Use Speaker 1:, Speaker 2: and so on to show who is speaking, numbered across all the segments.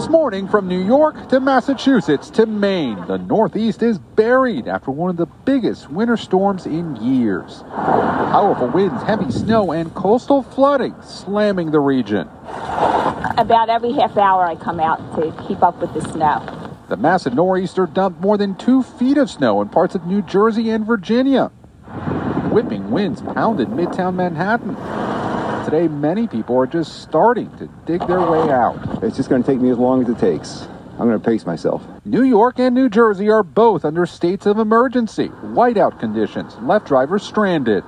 Speaker 1: This morning, from New York to Massachusetts to Maine, the Northeast is buried after one of the biggest winter storms in years. Powerful winds, heavy snow, and coastal flooding slamming the region.
Speaker 2: About every half hour, I come out to keep up with the snow.
Speaker 1: The massive nor'easter dumped more than two feet of snow in parts of New Jersey and Virginia. Whipping winds pounded midtown Manhattan. Today, many people are just starting to dig their way out.
Speaker 3: It's just going to take me as long as it takes. I'm going to pace myself.
Speaker 1: New York and New Jersey are both under states of emergency, whiteout conditions, left drivers stranded.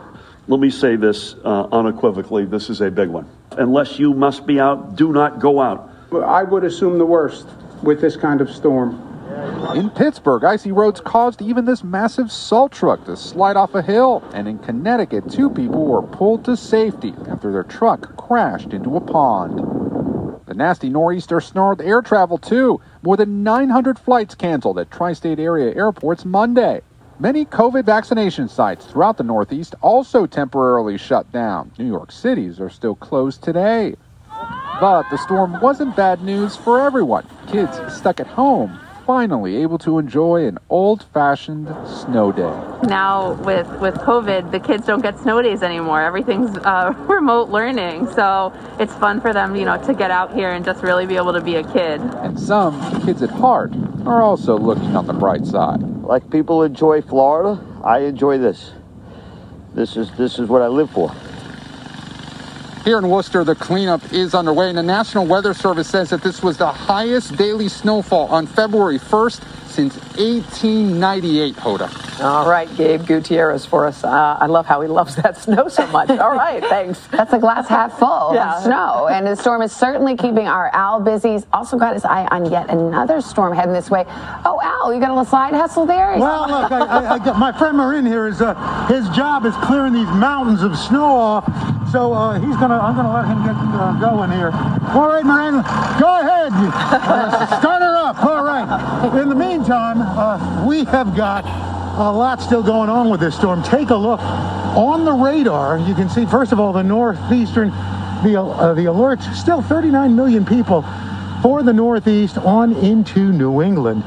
Speaker 4: Let me say this uh, unequivocally this is a big one. Unless you must be out, do not go out.
Speaker 5: I would assume the worst with this kind of storm.
Speaker 1: In Pittsburgh, icy roads caused even this massive salt truck to slide off a hill. And in Connecticut, two people were pulled to safety after their truck crashed into a pond. The nasty nor'easter snarled air travel too. More than 900 flights canceled at tri state area airports Monday. Many COVID vaccination sites throughout the Northeast also temporarily shut down. New York cities are still closed today. But the storm wasn't bad news for everyone. Kids stuck at home finally able to enjoy an old-fashioned snow day.
Speaker 6: Now with with COVID, the kids don't get snow days anymore. Everything's uh, remote learning, so it's fun for them, you know, to get out here and just really be able to be a kid.
Speaker 1: And some kids at heart are also looking on the bright side.
Speaker 7: Like people enjoy Florida, I enjoy this. This is this is what I live for.
Speaker 1: Here in Worcester, the cleanup is underway, and the National Weather Service says that this was the highest daily snowfall on February 1st since 1898, Hoda.
Speaker 8: All right, Gabe Gutierrez for us. Uh, I love how he loves that snow so much. All right, thanks.
Speaker 9: That's a glass half full
Speaker 8: Yeah.
Speaker 9: of snow. And the storm is certainly keeping our Al busy. He's also got his eye on yet another storm heading this way. Oh, Al, you got a little side hustle there?
Speaker 10: Well, look, I, I, I got, my friend Marin here is uh, his job is clearing these mountains of snow off. So uh, he's gonna, I'm gonna let him get uh, going here. All right, Marin, go ahead. Uh, start her up. All right. In the meantime, uh, we have got a lot still going on with this storm. Take a look on the radar. You can see, first of all, the northeastern, the uh, the alerts. Still 39 million people for the Northeast on into New England.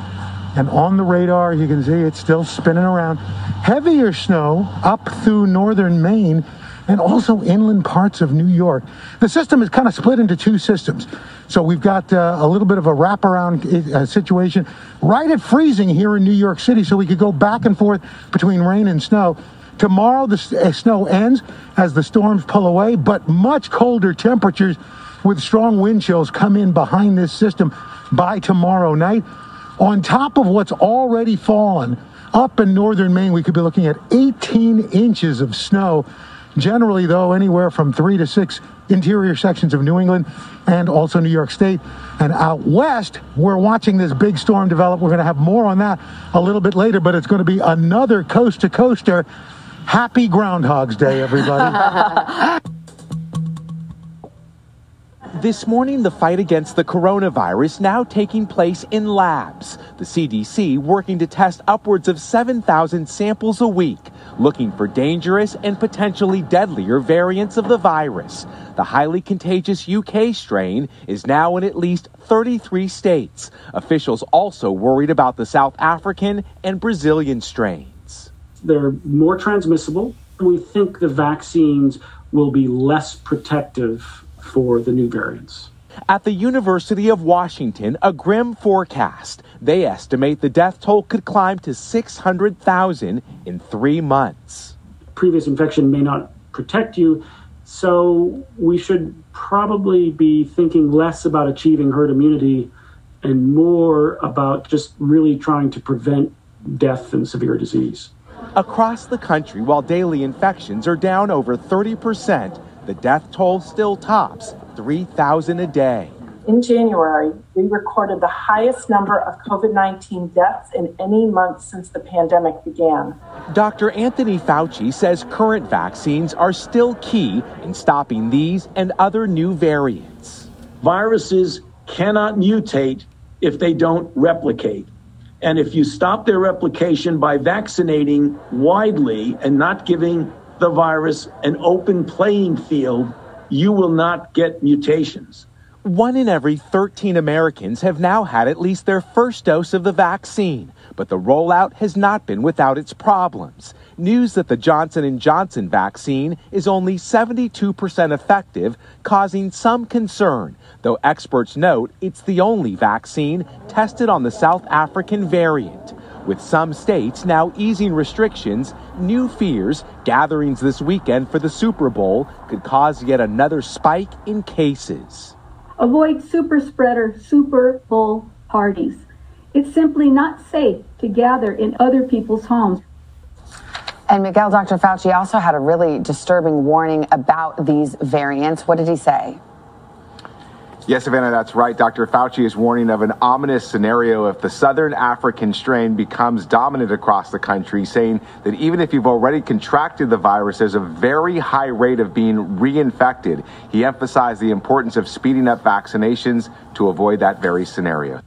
Speaker 10: And on the radar, you can see it's still spinning around. Heavier snow up through northern Maine and also inland parts of New York. The system is kind of split into two systems. So we've got uh, a little bit of a wraparound uh, situation right at freezing here in New York City, so we could go back and forth between rain and snow. Tomorrow, the uh, snow ends as the storms pull away, but much colder temperatures with strong wind chills come in behind this system by tomorrow night. On top of what's already fallen up in northern Maine, we could be looking at 18 inches of snow. Generally, though, anywhere from three to six interior sections of New England and also New York State. And out west, we're watching this big storm develop. We're going to have more on that a little bit later, but it's going to be another coast to coaster. Happy Groundhog's Day, everybody.
Speaker 11: This morning, the fight against the coronavirus now taking place in labs. The CDC working to test upwards of 7,000 samples a week, looking for dangerous and potentially deadlier variants of the virus. The highly contagious UK strain is now in at least 33 states. Officials also worried about the South African and Brazilian strains.
Speaker 12: They're more transmissible. We think the vaccines will be less protective for the new variants.
Speaker 11: At the University of Washington, a grim forecast. They estimate the death toll could climb to 600,000 in three months.
Speaker 12: Previous infection may not protect you, so we should probably be thinking less about achieving herd immunity and more about just really trying to prevent death and severe disease.
Speaker 11: Across the country, while daily infections are down over 30%, the death toll still tops 3,000 a day.
Speaker 13: In January, we recorded the highest number of COVID 19 deaths in any month since the pandemic began.
Speaker 11: Dr. Anthony Fauci says current vaccines are still key in stopping these and other new variants.
Speaker 14: Viruses cannot mutate if they don't replicate. And if you stop their replication by vaccinating widely and not giving the virus an open playing field, you will not get mutations.
Speaker 15: One in every 13 Americans have now had at least their first dose of the vaccine, but the rollout has not been without its problems. News that the Johnson & Johnson vaccine is only 72% effective, causing some concern, though experts note it's the only vaccine tested on the South African variant. With some states now easing restrictions, new fears, gatherings this weekend for the Super Bowl could cause yet another spike in cases.
Speaker 16: Avoid super spreader Super Bowl parties. It's simply not safe to gather in other people's homes.
Speaker 9: And Miguel, Dr. Fauci also had a really disturbing warning about these variants. What did he say?
Speaker 11: Yes, Savannah, that's right. Dr. Fauci is warning of an ominous scenario if the Southern African strain becomes dominant across the country, saying that even if you've already contracted the virus, there's a very high rate of being reinfected. He emphasized the importance of speeding up vaccinations to avoid that very scenario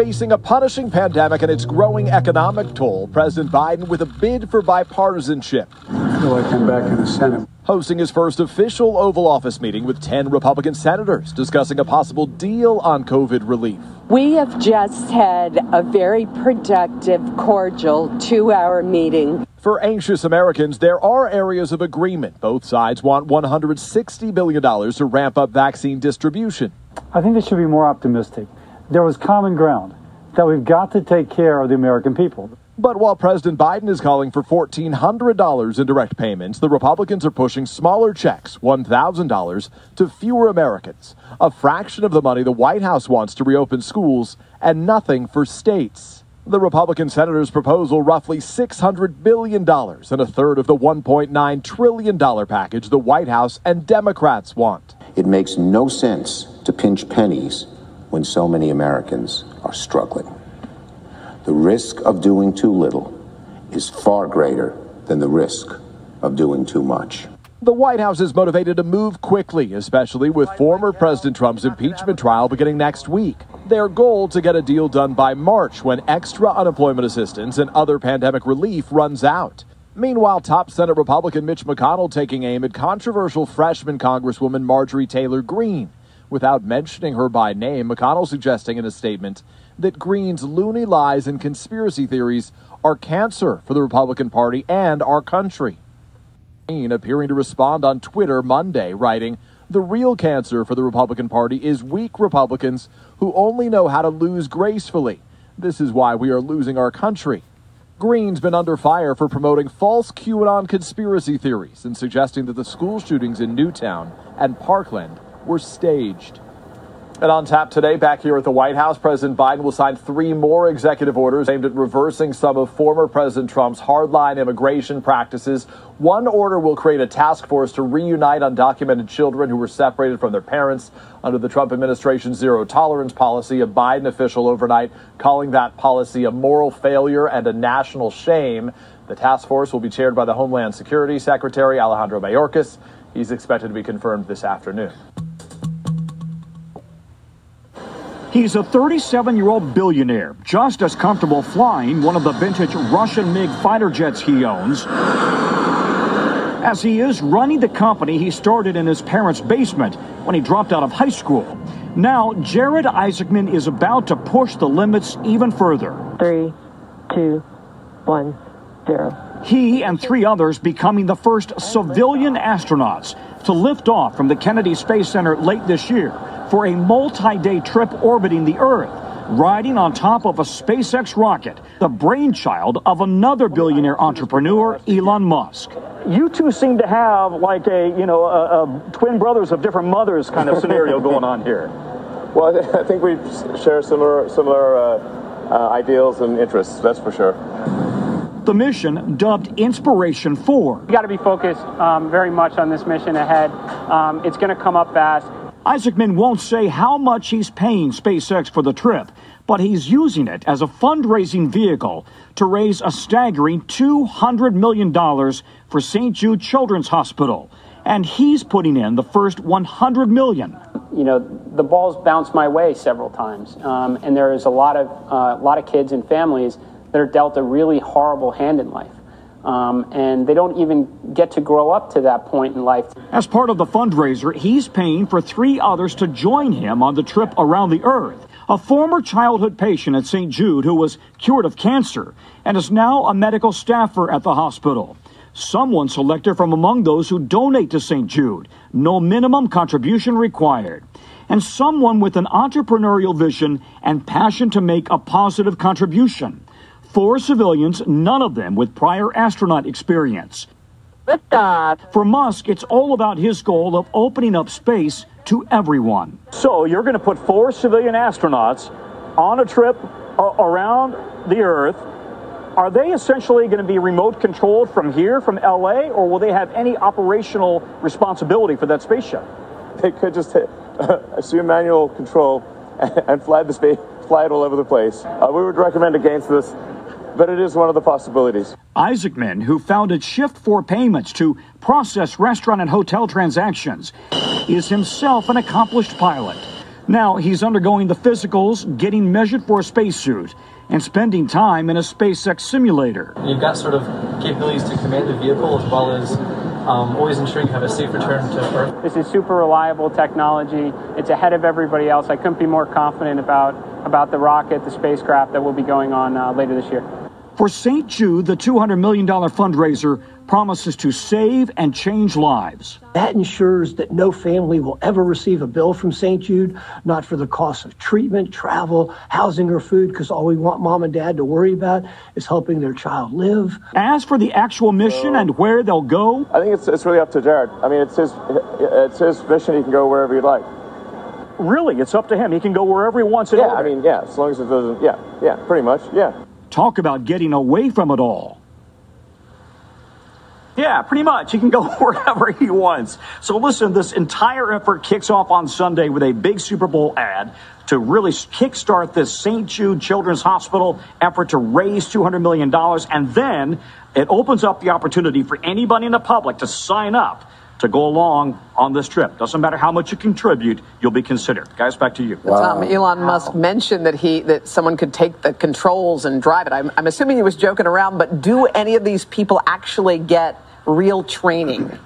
Speaker 17: facing a punishing pandemic and its growing economic toll, President Biden with a bid for bipartisanship.
Speaker 12: Until I come back in the Senate.
Speaker 17: Hosting his first official Oval Office meeting with 10 Republican senators discussing a possible deal on COVID relief.
Speaker 18: We have just had a very productive, cordial two hour meeting.
Speaker 17: For anxious Americans, there are areas of agreement. Both sides want $160 billion to ramp up vaccine distribution.
Speaker 19: I think they should be more optimistic there was common ground that we've got to take care of the American people.
Speaker 17: But while President Biden is calling for $1,400 in direct payments, the Republicans are pushing smaller checks, $1,000, to fewer Americans, a fraction of the money the White House wants to reopen schools, and nothing for states. The Republican senator's proposal roughly $600 billion and a third of the $1.9 trillion package the White House and Democrats want.
Speaker 20: It makes no sense to pinch pennies when so many Americans are struggling. The risk of doing too little is far greater than the risk of doing too much.
Speaker 17: The White House is motivated to move quickly, especially with former President Trump's impeachment trial beginning next week. Their goal to get a deal done by March when extra unemployment assistance and other pandemic relief runs out. Meanwhile, top Senate Republican Mitch McConnell taking aim at controversial freshman Congresswoman Marjorie Taylor Greene without mentioning her by name, McConnell suggesting in a statement that Greene's loony lies and conspiracy theories are cancer for the Republican Party and our country. Greene appearing to respond on Twitter Monday, writing, The real cancer for the Republican Party is weak Republicans who only know how to lose gracefully. This is why we are losing our country. Greene's been under fire for promoting false QAnon conspiracy theories and suggesting that the school shootings in Newtown and Parkland were staged. And on tap today, back here at the White House, President Biden will sign three more executive orders aimed at reversing some of former President Trump's hardline immigration practices. One order will create a task force to reunite undocumented children who were separated from their parents under the Trump administration's zero tolerance policy. A Biden official overnight calling that policy a moral failure and a national shame. The task force will be chaired by the Homeland Security Secretary Alejandro Mayorkas. He's expected to be confirmed this afternoon.
Speaker 21: He's a 37 year old billionaire, just as comfortable flying one of the vintage Russian MiG fighter jets he owns as he is running the company he started in his parents' basement when he dropped out of high school. Now, Jared Isaacman is about to push the limits even further.
Speaker 22: Three, two, one, zero.
Speaker 21: He and three others becoming the first civilian astronauts to lift off from the Kennedy Space Center late this year for a multi day trip orbiting the Earth, riding on top of a SpaceX rocket, the brainchild of another billionaire entrepreneur, Elon Musk. You two seem to have like a, you know, a, a twin brothers of different mothers kind of scenario going on here.
Speaker 23: Well, I think we share similar, similar uh, uh, ideals and interests, that's for sure.
Speaker 21: The mission, dubbed Inspiration 4.
Speaker 12: We got to be focused um, very much on this mission ahead. Um, it's going to come up fast.
Speaker 21: Isaacman won't say how much he's paying SpaceX for the trip, but he's using it as a fundraising vehicle to raise a staggering $200 million for St. Jude Children's Hospital. And he's putting in the first 100 million.
Speaker 12: You know, the ball's bounced my way several times, um, and there is a lot of, uh, lot of kids and families that are dealt a really horrible hand in life. Um, and they don't even get to grow up to that point in life.
Speaker 21: As part of the fundraiser, he's paying for three others to join him on the trip around the earth. A former childhood patient at St. Jude who was cured of cancer and is now a medical staffer at the hospital. Someone selected from among those who donate to St. Jude, no minimum contribution required. And someone with an entrepreneurial vision and passion to make a positive contribution. Four civilians, none of them with prior astronaut experience. For Musk, it's all about his goal of opening up space to everyone. So you're going to put four civilian astronauts on a trip around the Earth. Are they essentially going to be remote controlled from here, from LA, or will they have any operational responsibility for that spaceship?
Speaker 23: They could just assume manual control and fly the space, fly it all over the place. Uh, we would recommend against this but it is one of the possibilities.
Speaker 21: Isaacman, who founded Shift 4 Payments to process restaurant and hotel transactions, is himself an accomplished pilot. Now he's undergoing the physicals, getting measured for a spacesuit, and spending time in a SpaceX simulator.
Speaker 24: You've got sort of capabilities to command the vehicle as well as um, always ensuring you have a safe return to Earth.
Speaker 12: This is super reliable technology. It's ahead of everybody else. I couldn't be more confident about, about the rocket, the spacecraft that will be going on uh, later this year.
Speaker 21: For St. Jude, the $200 million fundraiser promises to save and change lives.
Speaker 25: That ensures that no family will ever receive a bill from St. Jude, not for the cost of treatment, travel, housing, or food, because all we want mom and dad to worry about is helping their child live.
Speaker 21: As for the actual mission and where they'll go,
Speaker 23: I think it's, it's really up to Jared. I mean, it's his, it's his mission. He can go wherever he'd like.
Speaker 21: Really? It's up to him. He can go wherever he wants.
Speaker 23: Yeah, I mean, yeah, as long as it doesn't, yeah, yeah, pretty much, yeah.
Speaker 21: Talk about getting away from it all. Yeah, pretty much. He can go wherever he wants. So listen, this entire effort kicks off on Sunday with a big Super Bowl ad to really kickstart this St. Jude Children's Hospital effort to raise $200 million. And then it opens up the opportunity for anybody in the public to sign up to go along on this trip. Doesn't matter how much you contribute, you'll be considered. Guys, back to you.
Speaker 8: Wow. Tom, Elon Musk mentioned that he that someone could take the controls and drive it. I'm, I'm assuming he was joking around, but do any of these people actually get real training?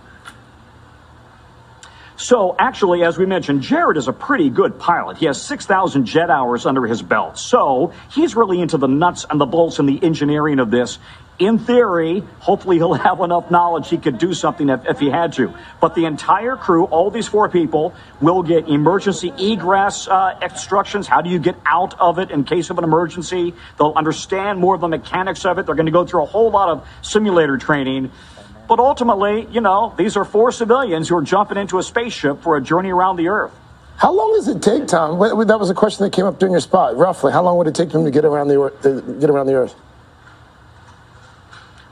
Speaker 21: So, actually, as we mentioned, Jared is a pretty good pilot. He has 6,000 jet hours under his belt. So, he's really into the nuts and the bolts and the engineering of this in theory, hopefully he'll have enough knowledge he could do something if, if, he had to. But the entire crew, all these four people, will get emergency egress uh, instructions. How do you get out of it in case of an emergency? They'll understand more of the mechanics of it. They're going to go through a whole lot of simulator training. But ultimately, you know, these are four civilians who are jumping into a spaceship for a journey around the Earth.
Speaker 26: How long does it take, Tom? That was a question that came up during your spot. Roughly, how long would it take them to get around the get around the Earth?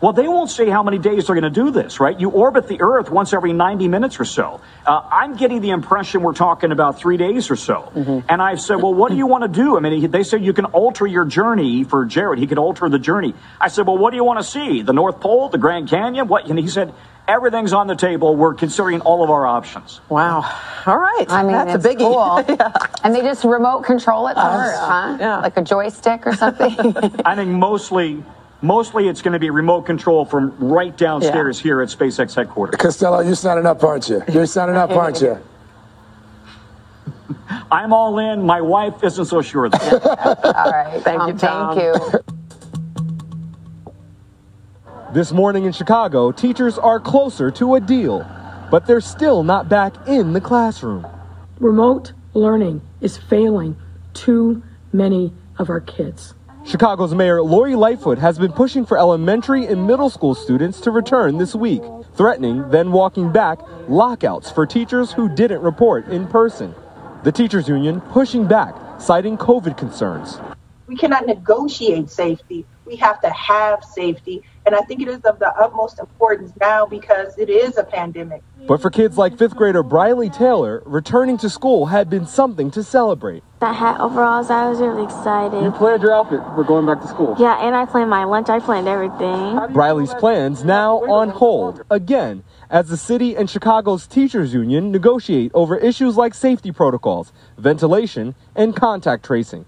Speaker 21: Well, they won't say how many days they're going to do this, right? You orbit the Earth once every 90 minutes or so. Uh, I'm getting the impression we're talking about three days or so. Mm-hmm. And I've said, well, what do you want to do? I mean, they said you can alter your journey for Jared. He could alter the journey. I said, well, what do you want to see? The North Pole, the Grand Canyon? What? And he said, everything's on the table. We're considering all of our options.
Speaker 8: Wow. All right.
Speaker 9: I mean,
Speaker 8: that's
Speaker 9: a biggie.
Speaker 8: Cool.
Speaker 9: yeah. And they just remote control it to uh, Earth, huh? Yeah. Like a joystick or something?
Speaker 21: I think mostly Mostly it's going to be remote control from right downstairs yeah. here at SpaceX headquarters.
Speaker 26: Costello, you're signing up, aren't you? You're signing up, aren't you?
Speaker 21: I'm all in. My wife isn't so sure.
Speaker 9: all right. Thank you, Tom. Thank you.
Speaker 15: This morning in Chicago, teachers are closer to a deal, but they're still not back in the classroom.
Speaker 27: Remote learning is failing too many of our kids.
Speaker 15: Chicago's Mayor Lori Lightfoot has been pushing for elementary and middle school students to return this week, threatening, then walking back, lockouts for teachers who didn't report in person. The teachers union pushing back, citing COVID concerns.
Speaker 28: We cannot negotiate safety. We have to have safety. And I think it is of the utmost importance now because it is a pandemic.
Speaker 15: But for kids like fifth grader Briley Taylor, returning to school had been something to celebrate.
Speaker 29: That hat overalls, I was really excited.
Speaker 30: You planned your outfit for going back to school.
Speaker 29: Yeah, and I planned my lunch. I planned everything.
Speaker 15: Briley's plans now on hold again as the city and Chicago's teachers union negotiate over issues like safety protocols, ventilation, and contact tracing.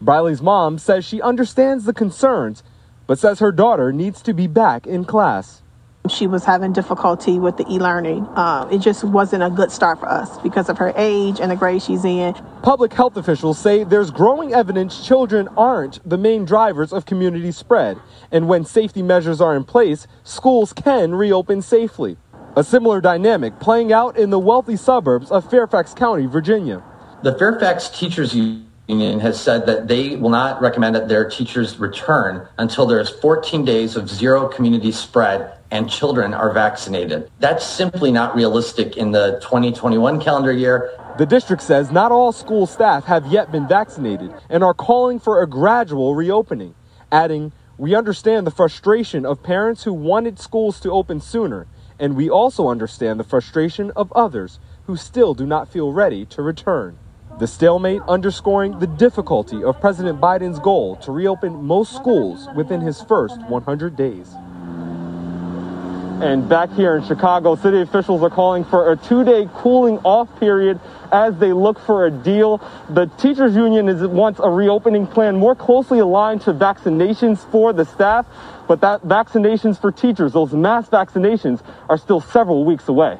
Speaker 15: Briley's mom says she understands the concerns but says her daughter needs to be back in class.
Speaker 31: She was having difficulty with the e-learning. Uh, it just wasn't a good start for us because of her age and the grade she's in.
Speaker 15: Public health officials say there's growing evidence children aren't the main drivers of community spread, and when safety measures are in place, schools can reopen safely. A similar dynamic playing out in the wealthy suburbs of Fairfax County, Virginia.
Speaker 32: The Fairfax Teachers Union has said that they will not recommend that their teachers return until there's 14 days of zero community spread and children are vaccinated. That's simply not realistic in the 2021 calendar year.
Speaker 15: The district says not all school staff have yet been vaccinated and are calling for a gradual reopening, adding, We understand the frustration of parents who wanted schools to open sooner, and we also understand the frustration of others who still do not feel ready to return. The stalemate underscoring the difficulty of President Biden's goal to reopen most schools within his first 100 days. And back here in Chicago, city officials are calling for a two day cooling off period as they look for a deal. The teachers union is, wants a reopening plan more closely aligned to vaccinations for the staff, but that vaccinations for teachers, those mass vaccinations, are still several weeks away.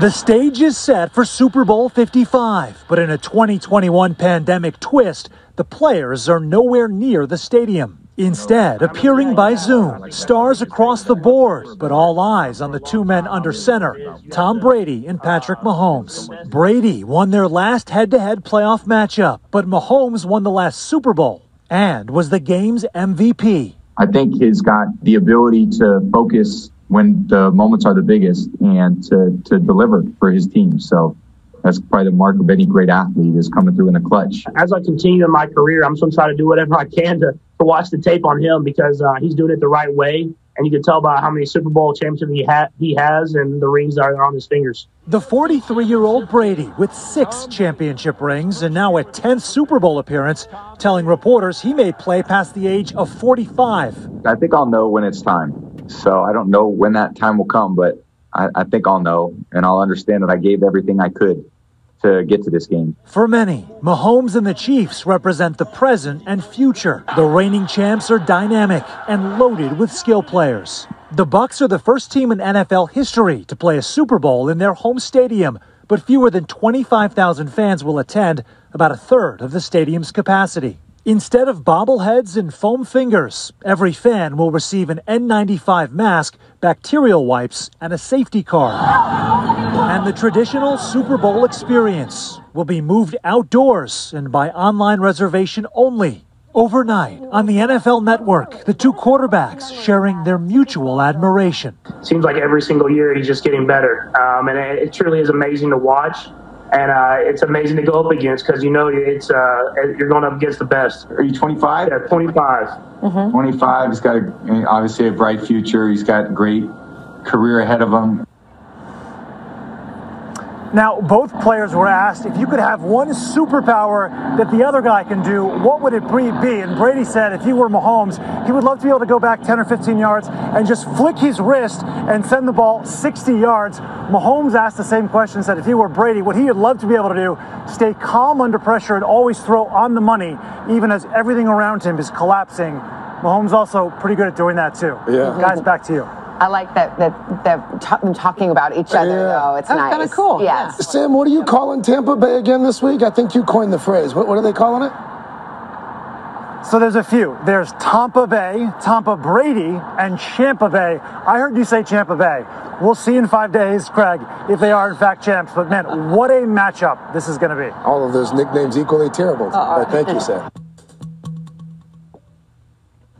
Speaker 33: The stage is set for Super Bowl 55, but in a 2021 pandemic twist, the players are nowhere near the stadium. Instead, appearing by Zoom, stars across the board, but all eyes on the two men under center, Tom Brady and Patrick Mahomes. Brady won their last head to head playoff matchup, but Mahomes won the last Super Bowl and was the game's MVP.
Speaker 3: I think he's got the ability to focus when the moments are the biggest and to, to deliver for his team. So that's probably the mark of any great athlete is coming through in the clutch.
Speaker 34: As I continue in my career, I'm just going to try to do whatever I can to, to watch the tape on him because uh, he's doing it the right way. And you can tell by how many Super Bowl championships he, ha- he has and the rings that are on his fingers.
Speaker 33: The 43 year old Brady, with six championship rings and now a 10th Super Bowl appearance, telling reporters he may play past the age of 45.
Speaker 3: I think I'll know when it's time. So I don't know when that time will come, but I, I think I'll know and I'll understand that I gave everything I could to get to this game.
Speaker 33: For many, Mahomes and the Chiefs represent the present and future. The reigning champs are dynamic and loaded with skill players. The Bucs are the first team in NFL history to play a Super Bowl in their home stadium, but fewer than 25,000 fans will attend, about a third of the stadium's capacity. Instead of bobbleheads and foam fingers, every fan will receive an N95 mask, bacterial wipes, and a safety card. And the traditional Super Bowl experience will be moved outdoors and by online reservation only. Overnight on the NFL Network, the two quarterbacks sharing their mutual admiration.
Speaker 34: Seems like every single year he's just getting better. Um, and it, it truly is amazing to watch and uh, it's amazing to go up against because you know it's uh, you're going up against the best.
Speaker 3: Are you 25?
Speaker 34: Yeah, 25.
Speaker 3: Mm-hmm. 25. He's got a, obviously a bright future. He's got a great career ahead of him.
Speaker 33: Now, both players were asked if you could have one superpower that the other guy can do, what would it be? And Brady said if he were Mahomes, he would love to be able to go back 10 or 15 yards and just flick his wrist and send the ball 60 yards. Mahomes asked the same question, said if he were Brady, what he would love to be able to do, stay calm under pressure and always throw on the money, even as everything around him is collapsing. Mahomes also pretty good at doing that too.
Speaker 26: Yeah.
Speaker 33: Guys, back to you.
Speaker 9: I like that that that t- talking about each other
Speaker 26: Yeah.
Speaker 9: though. It's
Speaker 8: That's
Speaker 9: nice.
Speaker 8: kinda cool,
Speaker 9: Yes.
Speaker 26: Sam, what are you calling Tampa Bay again this week? I think you coined the phrase. What, what are they calling it?
Speaker 33: So there's a few. There's Tampa Bay, Tampa Brady, and Champa Bay. I heard you say Champa Bay. We'll see in five days, Craig, if they are in fact champs. But man, what a matchup this is going to be.
Speaker 26: All of those nicknames equally terrible. Uh, thank you, Sam.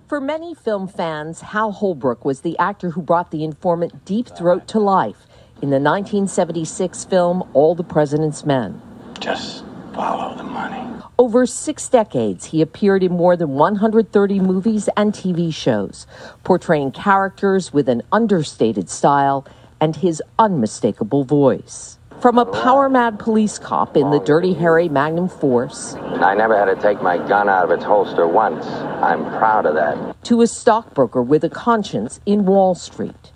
Speaker 35: For many film fans, Hal Holbrook was the actor who brought the informant Deep Throat to life in the 1976 film All the President's Men.
Speaker 36: Just follow the money.
Speaker 35: Over six decades, he appeared in more than 130 movies and TV shows, portraying characters with an understated style and his unmistakable voice. From a power mad police cop in the Dirty Harry Magnum Force
Speaker 37: I never had to take my gun out of its holster once. I'm proud of that.
Speaker 35: to a stockbroker with a conscience in Wall Street.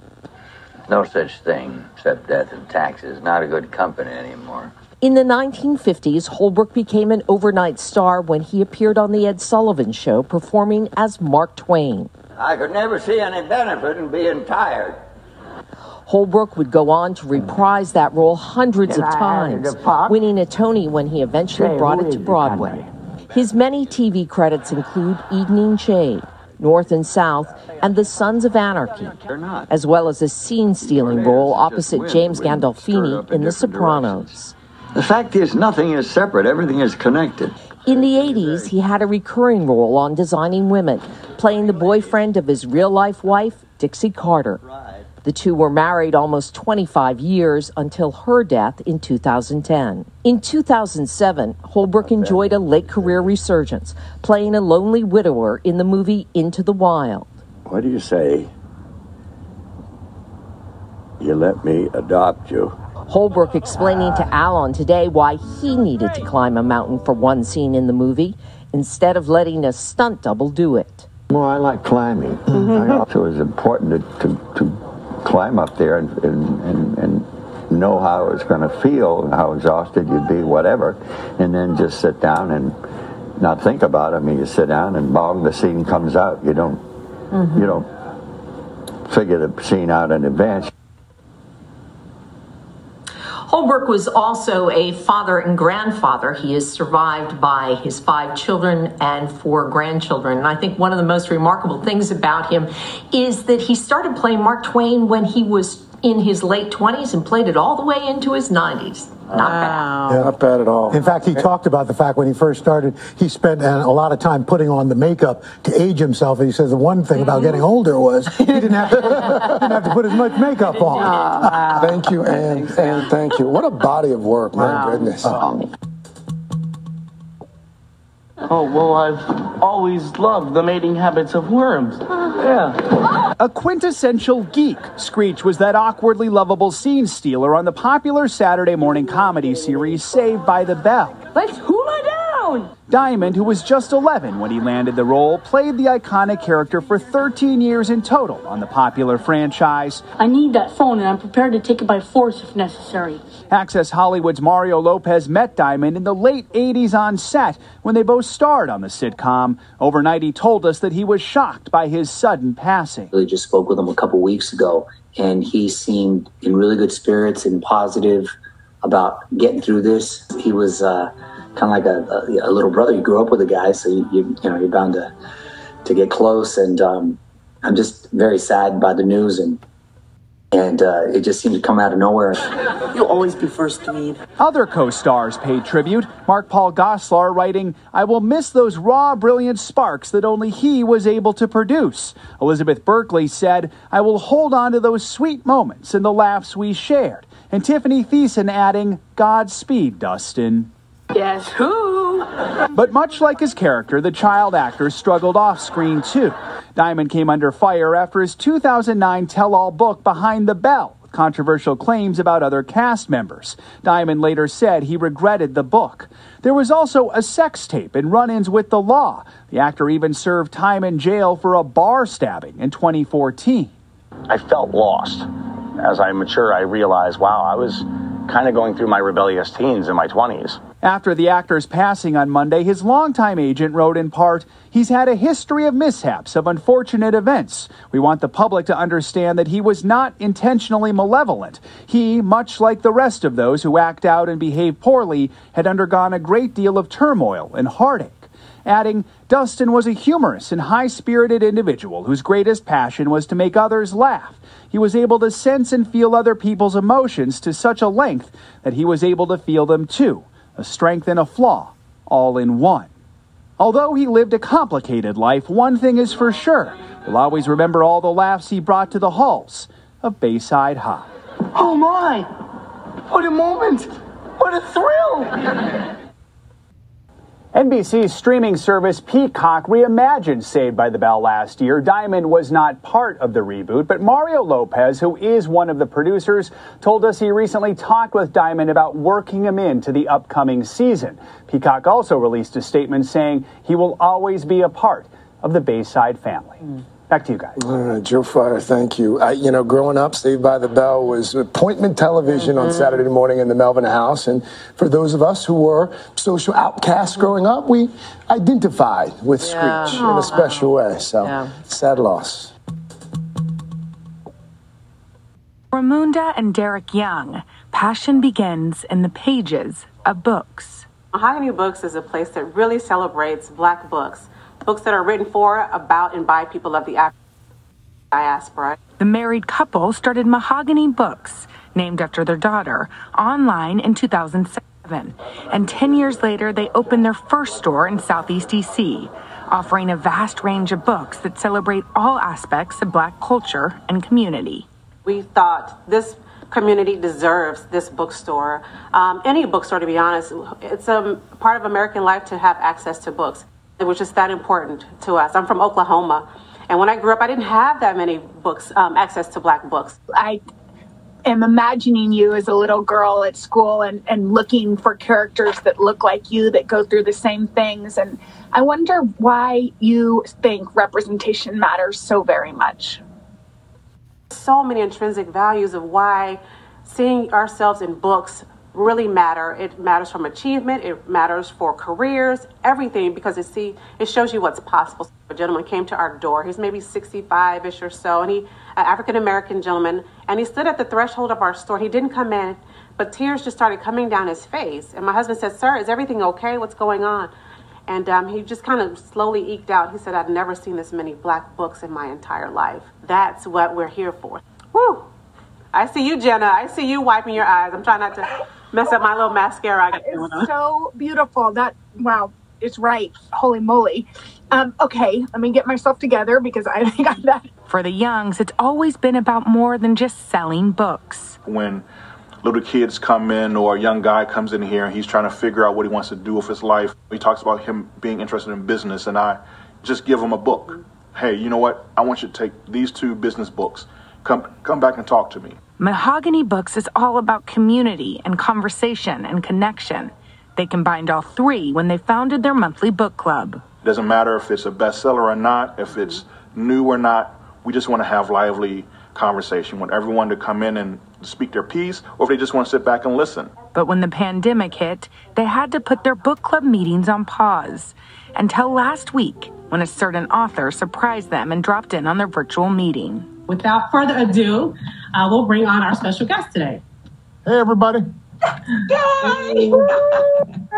Speaker 37: No such thing except death and taxes. Not a good company anymore.
Speaker 35: In the 1950s, Holbrook became an overnight star when he appeared on The Ed Sullivan Show performing as Mark Twain.
Speaker 38: I could never see any benefit in being tired.
Speaker 35: Holbrook would go on to reprise that role hundreds of times,
Speaker 38: have the pot?
Speaker 35: winning a Tony when he eventually brought it to Broadway. His many TV credits include Evening Shade, North and South, and The Sons of Anarchy, as well as a scene stealing role opposite James Gandolfini in The Sopranos.
Speaker 38: The fact is, nothing is separate, everything is connected.
Speaker 35: In the 80s, he had a recurring role on Designing Women, playing the boyfriend of his real life wife, Dixie Carter. The two were married almost 25 years until her death in 2010. In 2007, Holbrook enjoyed a late career resurgence, playing a lonely widower in the movie Into the Wild.
Speaker 38: What do you say? You let me adopt you.
Speaker 35: Holbrook explaining to Alon today why he needed to climb a mountain for one scene in the movie instead of letting a stunt double do it.
Speaker 38: Well, I like climbing. Mm-hmm. I also it was important to, to, to climb up there and, and, and, and know how it was going to feel, how exhausted you'd be, whatever, and then just sit down and not think about it. I mean, you sit down and bong, the scene comes out. You don't, you mm-hmm. don't figure the scene out in advance.
Speaker 39: Holbrook was also a father and grandfather. He is survived by his five children and four grandchildren. And I think one of the most remarkable things about him is that he started playing Mark Twain when he was in his late 20s and played it all the way into his 90s. Not bad.
Speaker 26: Yeah, not bad at all.
Speaker 10: In fact, he talked about the fact when he first started, he spent uh, a lot of time putting on the makeup to age himself. And he says the one thing about getting older was he didn't have to, didn't have to put as much makeup on.
Speaker 26: Thank you, Ann. Ann, thank you. What a body of work, my goodness.
Speaker 40: Oh, Oh, well, I've always loved the mating habits of worms. Yeah.
Speaker 41: A quintessential geek, Screech was that awkwardly lovable scene stealer on the popular Saturday morning comedy series Saved by the Bell.
Speaker 42: Let's hula down!
Speaker 41: Diamond, who was just 11 when he landed the role, played the iconic character for 13 years in total on the popular franchise.
Speaker 42: I need that phone and I'm prepared to take it by force if necessary.
Speaker 41: Access Hollywood's Mario Lopez met Diamond in the late 80s on set when they both starred on the sitcom. Overnight, he told us that he was shocked by his sudden passing.
Speaker 43: really just spoke with him a couple weeks ago, and he seemed in really good spirits and positive about getting through this. He was uh, kind of like a, a, a little brother. You grew up with a guy, so you, you, you know you're bound to to get close. And um, I'm just very sad by the news, and and uh, it just seemed to come out of nowhere.
Speaker 39: You'll always be first to me.
Speaker 41: Other co stars paid tribute. Mark Paul Gosselaar writing, I will miss those raw, brilliant sparks that only he was able to produce. Elizabeth Berkley said, I will hold on to those sweet moments and the laughs we shared. And Tiffani Thiessen adding, Godspeed, Dustin.
Speaker 42: Guess who?
Speaker 41: But much like his character, the child actor struggled off screen too. Diamond came under fire after his 2009 tell all book, Behind the Bell, with controversial claims about other cast members. Diamond later said he regretted the book. There was also a sex tape and run ins with the law. The actor even served time in jail for a bar stabbing in 2014.
Speaker 44: I felt lost. As I mature, I realized, wow, I was kind of going through my rebellious teens in my 20s.
Speaker 41: After the actor's passing on Monday, his longtime agent wrote in part, He's had a history of mishaps, of unfortunate events. We want the public to understand that he was not intentionally malevolent. He, much like the rest of those who act out and behave poorly, had undergone a great deal of turmoil and heartache. Adding, Dustin was a humorous and high spirited individual whose greatest passion was to make others laugh. He was able to sense and feel other people's emotions to such a length that he was able to feel them too a strength and a flaw, all in one. Although he lived a complicated life, one thing is for sure we'll always remember all the laughs he brought to the halls of Bayside High.
Speaker 40: Oh my! What a moment! What a thrill!
Speaker 41: NBC's streaming service Peacock reimagined Saved by the Bell last year. Diamond was not part of the reboot, but Mario Lopez, who is one of the producers, told us he recently talked with Diamond about working him into the upcoming season. Peacock also released a statement saying he will always be a part of the Bayside family. Hmm.
Speaker 45: Back to you guys.
Speaker 26: All right, Joe Fryer, thank you. I, you know, growing up, Saved by the Bell was appointment television on mm-hmm. Saturday morning in the Melvin House. And for those of us who were social outcasts growing up, we identified with Screech
Speaker 9: Yeah.
Speaker 26: in a special way. So,
Speaker 9: Yeah.
Speaker 26: sad loss.
Speaker 46: Ramunda and Derrick Young, passion begins in the pages of books.
Speaker 47: Mahogany Books is a place that really celebrates black books, books that are written for, about, and by people of the African diaspora.
Speaker 46: The married couple started Mahogany Books, named after their daughter, online in 2007. And 10 years later, they opened their first store in Southeast DC, offering a vast range of books that celebrate all aspects of black culture and community.
Speaker 47: We thought this community deserves this bookstore. Um, any bookstore, to be honest, it's a part of American life to have access to books, which just that important to us. I'm from Oklahoma, and when I grew up, I didn't have that many books, um, access to black books.
Speaker 42: I am imagining you as a little girl at school and, and looking for characters that look like you that go through the same things. And I wonder why you think representation matters so very much.
Speaker 47: so many intrinsic values of why seeing ourselves in books really matter. It matters from achievement, it matters for careers, everything because it see it shows you what's possible. A gentleman came to our door. He's maybe 65ish or so, and he an African American gentleman, and he stood at the threshold of our store. He didn't come in, but tears just started coming down his face. And my husband said, "Sir, is everything okay? What's going on?" And um, he just kind of slowly eked out. He said, I've never seen this many black books in my entire life. That's what we're here for. Woo! I see you, Jenna. I see you wiping your eyes. I'm trying not to mess up my little mascara I got going on.
Speaker 42: It's so beautiful. That, wow, it's right. Holy moly. Um, okay, let me get myself together because I think I'm that.
Speaker 46: For the Youngs, it's always been about more than just selling books.
Speaker 48: when little kids come in or a young guy comes in here and he's trying to figure out what he wants to do with his life. He talks about him being interested in business, and I just give him a book. Hey, you know what? I want you to take these two business books. Come, come back and talk to me.
Speaker 46: Mahogany Books is all about community and conversation and connection. They combined all three when they founded their monthly book club.
Speaker 48: It doesn't matter if it's a bestseller or not, if it's new or not. We just want to have lively conversation. We want everyone to come in and speak their piece, or if they just want to sit back and listen.
Speaker 46: But when the pandemic hit, they had to put their book club meetings on pause until last week when a certain author surprised them and dropped in on their virtual meeting.
Speaker 49: Without further ado, uh, we'll bring on our special guest today.
Speaker 43: Hey, everybody.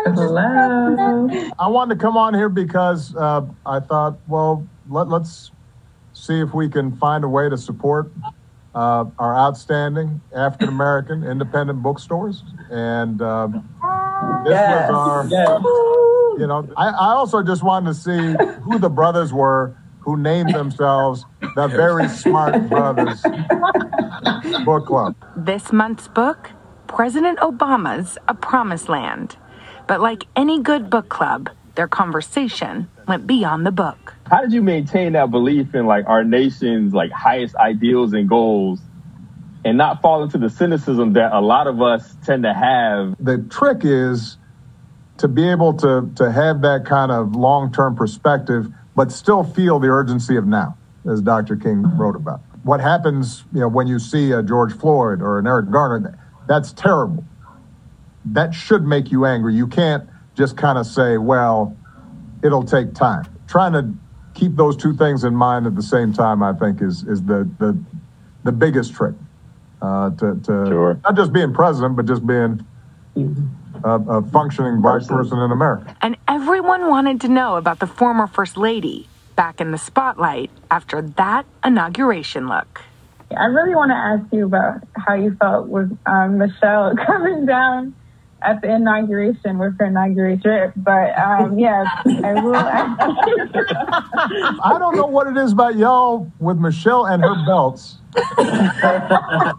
Speaker 49: Hello.
Speaker 43: I wanted to come on here because uh, I thought, well, let, let's see if we can find a way to support uh, our outstanding African American independent bookstores. And um, this
Speaker 49: Yes,
Speaker 43: was our,
Speaker 49: yes.
Speaker 43: you know, I, I also just wanted to see who the brothers were who named themselves the Very Smart Brothers Book Club.
Speaker 46: This month's book, President Obama's A Promised Land. But like any good book club, their conversation went beyond the book.
Speaker 50: How did you maintain that belief in like our nation's like highest ideals and goals and not fall into the cynicism that a lot of us tend to have?
Speaker 43: the trick is to be able to to have that kind of long-term perspective but still feel the urgency of now as dr king wrote about. What happens you know when you see a george floyd or an eric garner that's terrible. That should make you angry. You can't just kind of say well it'll take time. Trying to keep those two things in mind at the same time i think is is the the the biggest trick uh, to, to not just being president but just being a, a functioning black person in America.
Speaker 46: And everyone wanted to know about the former First Lady back in the spotlight after that inauguration look.
Speaker 51: I really want to ask you about how you felt with um, Michelle coming down at the inauguration with her inauguration trip. But um, yes, I will.
Speaker 43: I don't know what it is about y'all with Michelle and her belts. I,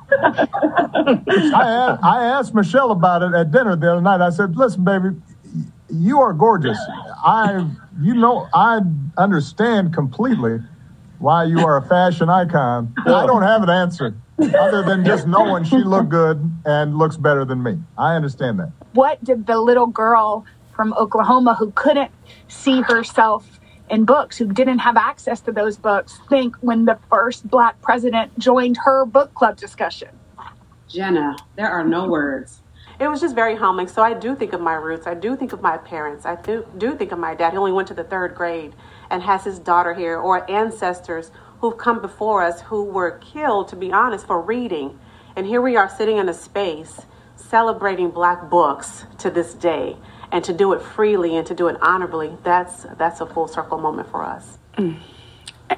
Speaker 43: asked, I asked Michelle about it at dinner the other night. I said, "Listen, baby, you are gorgeous. I, you know, I understand completely why you are a fashion icon. I don't have an answer other than just knowing she looked good and looks better than me. I understand that.
Speaker 42: What did the little girl from Oklahoma who couldn't see herself in books who didn't have access to those books think when the first black president joined her book club discussion?
Speaker 47: Jenna, there are no words. It was just very humbling. So I do think of my roots. I do think of my parents. I do, do think of my dad. He only went to the third grade and has his daughter here, or ancestors who've come before us who were killed, to be honest, for reading. And here we are sitting in a space celebrating black books to this day and to do it freely and to do it honorably that's that's a full circle moment for us
Speaker 42: mm.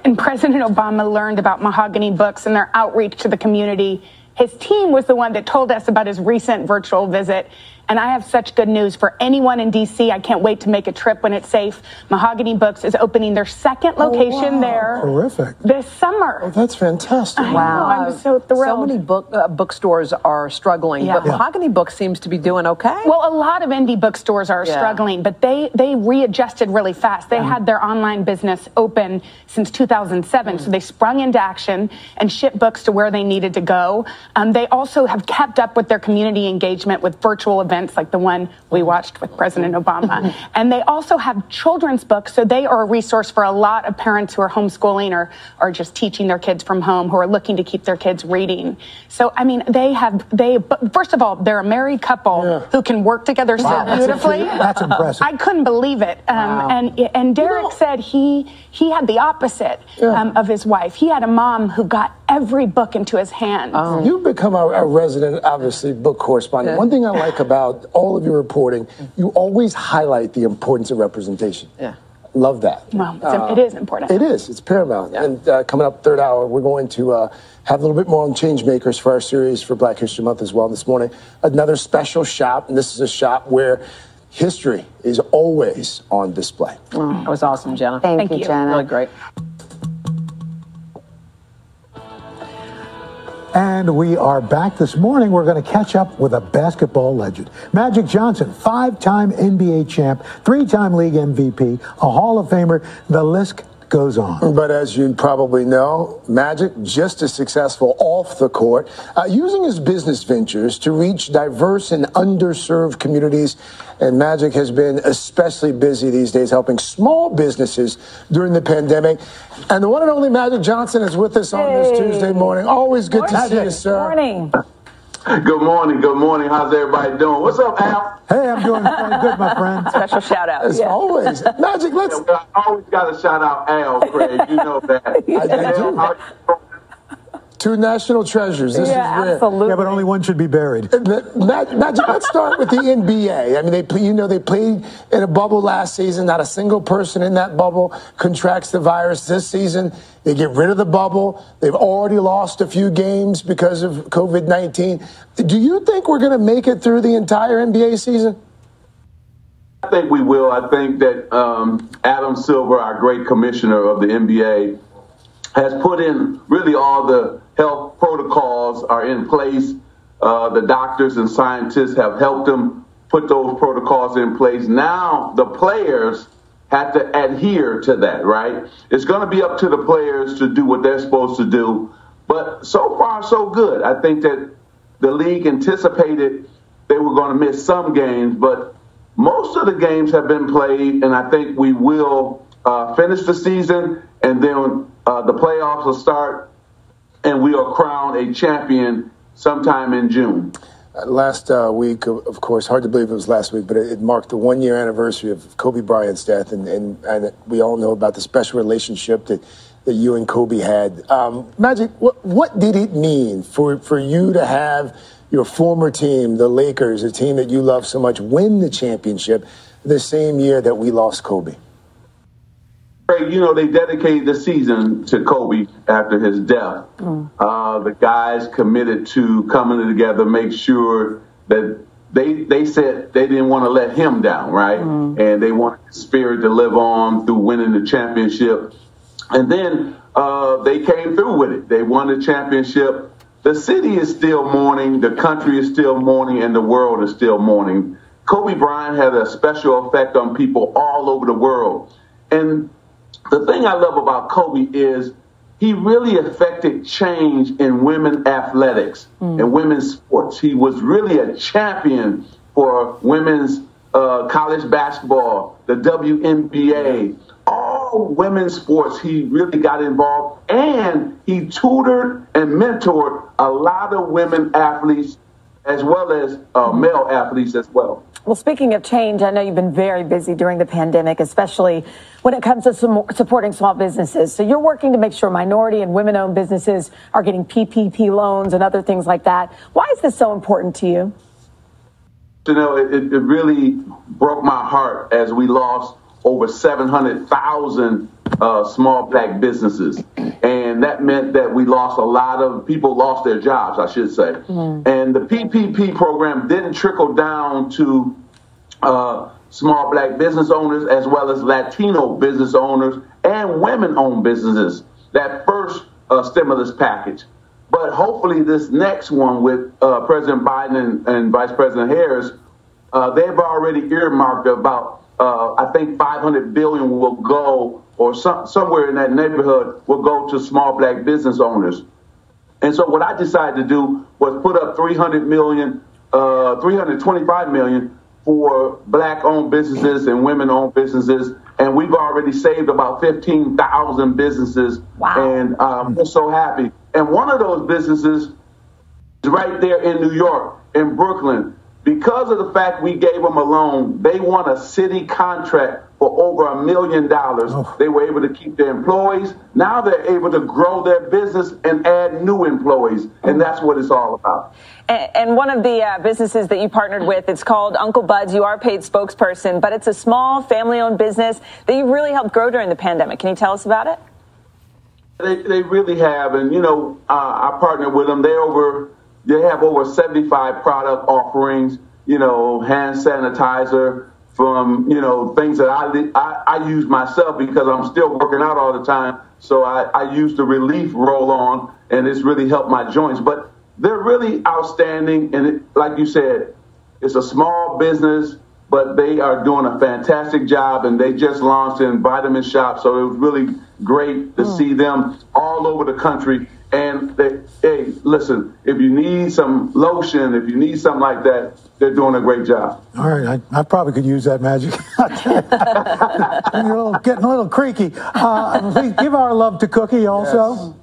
Speaker 42: and president obama learned about mahogany books and their outreach to the community his team was the one that told us about his recent virtual visit and I have such good news for anyone in DC. I can't wait to make a trip when it's safe. Mahogany Books is opening their second location
Speaker 26: oh, wow.
Speaker 42: there.
Speaker 26: Terrific.
Speaker 42: This summer.
Speaker 26: Oh, that's fantastic.
Speaker 42: I wow. Know, I'm so thrilled.
Speaker 52: So many book uh, bookstores are struggling, yeah. but yeah. Mahogany Books seems to be doing okay.
Speaker 42: Well, a lot of indie bookstores are yeah. struggling, but they they readjusted really fast. They had their online business open since 2007, mm. so they sprung into action and shipped books to where they needed to go. Um, they also have kept up with their community engagement with virtual events events like the one we watched with President Obama. and they also have children's books, so they are a resource for a lot of parents who are homeschooling or, or just teaching their kids from home who are looking to keep their kids reading. So, I mean, they have, they, first of all, they're a married couple yeah. who can work together wow, so beautifully.
Speaker 53: That's, impressive.
Speaker 42: I couldn't believe it. Um, wow. And, and Derrick you know, said he, he had the opposite yeah. um, of his wife. He had a mom who got every book into his hands.
Speaker 26: Um, You've become a, a, resident, obviously, book correspondent. Yeah. One thing I like about all of your reporting, you always highlight the importance of representation.
Speaker 52: Yeah.
Speaker 26: Love that.
Speaker 42: Well, uh, it is important.
Speaker 26: It is. It's paramount. Yeah. And uh, coming up third hour, we're going to uh, have a little bit more on change makers for our series for Black History Month as well. This morning, another special shop, and this is a shop where history is always on display.
Speaker 52: Oh, that was awesome, Jenna.
Speaker 9: Thank, Thank you, Jenna.
Speaker 52: Really great.
Speaker 53: And we are back this morning. We're going to catch up with a basketball legend. Magic Johnson, five time NBA champ, three time league MVP, a Hall of Famer. The list goes on.
Speaker 26: But as you probably know, Magic just as successful off the court, uh, using his business ventures to reach diverse and underserved communities. And Magic has been especially busy these days helping small businesses during the pandemic. And the one and only Magic Johnson is with us on hey. this Tuesday morning. Always good morning. to see you, sir.
Speaker 42: Morning.
Speaker 45: Good morning. Good morning. How's everybody doing? What's up, Al?
Speaker 53: Hey, I'm doing pretty good, my friend.
Speaker 42: Special shout out.
Speaker 26: As yeah. always. Magic, let's.
Speaker 45: Yeah, I always got to shout out Al, Craig. You know that.
Speaker 26: yeah. I do. Two national treasures. This
Speaker 42: yeah,
Speaker 26: is rare.
Speaker 42: Absolutely.
Speaker 53: Yeah, but only one should be buried.
Speaker 26: Magic, let's start with the NBA. I mean, they you know they played in a bubble last season. Not a single person in that bubble contracts the virus this season. They get rid of the bubble. They've already lost a few games because of COVID 19. Do you think we're going to make it through the entire NBA season?
Speaker 45: I think we will. I think that um, Adam Silver, our great commissioner of the NBA, has put in really all the health protocols are in place. Uh, the doctors and scientists have helped them put those protocols in place. Now the players have to adhere to that, right? It's going to be up to the players to do what they're supposed to do. But so far, so good. I think that the league anticipated they were going to miss some games, but most of the games have been played, and I think we will uh, finish the season, and then uh, the playoffs will start and we are crowned a champion sometime in June.
Speaker 26: Uh, last uh, week, of course, hard to believe it was last week, but it, it marked the one year anniversary of Kobe Bryant's death, and, and, and, we all know about the special relationship that, that you and Kobe had. Um, Magic, what, what did it mean for, for you to have your former team, the Lakers, a team that you love so much, win the championship the same year that we lost Kobe?
Speaker 45: You know, they dedicated the season to Kobe after his death. Mm. Uh, the guys committed to coming together, make sure that they they said they didn't want to let him down, right? Mm. And they wanted the spirit to live on through winning the championship. And then uh, they came through with it. They won the championship. The city is still mourning, the country is still mourning, and the world is still mourning. Kobe Bryant had a special effect on people all over the world. And the thing I love about Kobe is he really affected change in women athletics mm. and women's sports. He was really a champion for women's uh, college basketball, the WNBA, all all women's sports. He really got involved and he tutored and mentored a lot of women athletes as well as uh, male athletes as well.
Speaker 54: Well, speaking of change, I know you've been very busy during the pandemic, especially when it comes to some, supporting small businesses. So you're working to make sure minority and women owned businesses are getting PPP loans and other things like that. Why is this so important to you?
Speaker 45: You know, it, it really broke my heart as we lost over 700,000 uh, small black businesses. And that meant that we lost a lot of people lost their jobs, I should say. Mm. And the PPP program didn't trickle down to uh, small black business owners as well as Latino business owners and women owned businesses. That first uh, stimulus package. But hopefully, this next one with uh, President Biden and, and, Vice President Harris, uh, they've already earmarked about, uh, I think, 500 billion will go or some, somewhere in that neighborhood will go to small black business owners. And so what I decided to do was put up 300 million, uh, 325 million for black owned businesses and women owned businesses. And we've already saved about 15,000 businesses.
Speaker 54: Wow.
Speaker 45: And um, we're so happy. And one of those businesses is right there in New York, in Brooklyn. Because of the fact we gave them a loan, they won a city contract for over a million dollars. Oh. They were able to keep their employees. Now they're able to grow their business and add new employees. And oh. that's what it's all about.
Speaker 54: And, one of the uh, businesses that you partnered with, it's called Uncle Bud's. You are a paid spokesperson, but it's a small family owned business that you really helped grow during the pandemic. Can you tell us about it?
Speaker 45: They, they really have. And, you know, uh, I partnered with them. They over, they have over 75 product offerings, you know, hand sanitizer, from you know things that I, I, I use myself because I'm still working out all the time. So I, I use the relief roll on, and it's really helped my joints. But they're really outstanding, and it, like you said, it's a small business, but they are doing a fantastic job, and they just launched in Vitamin Shoppe, so it was really great to mm. see them all over the country and they, hey, listen, if you need some lotion, if you need something like that, they're doing a great job.
Speaker 10: All right, I, I probably could use that magic. You're a little, getting a little creaky. Uh, please give our love to Cookie also. Yes.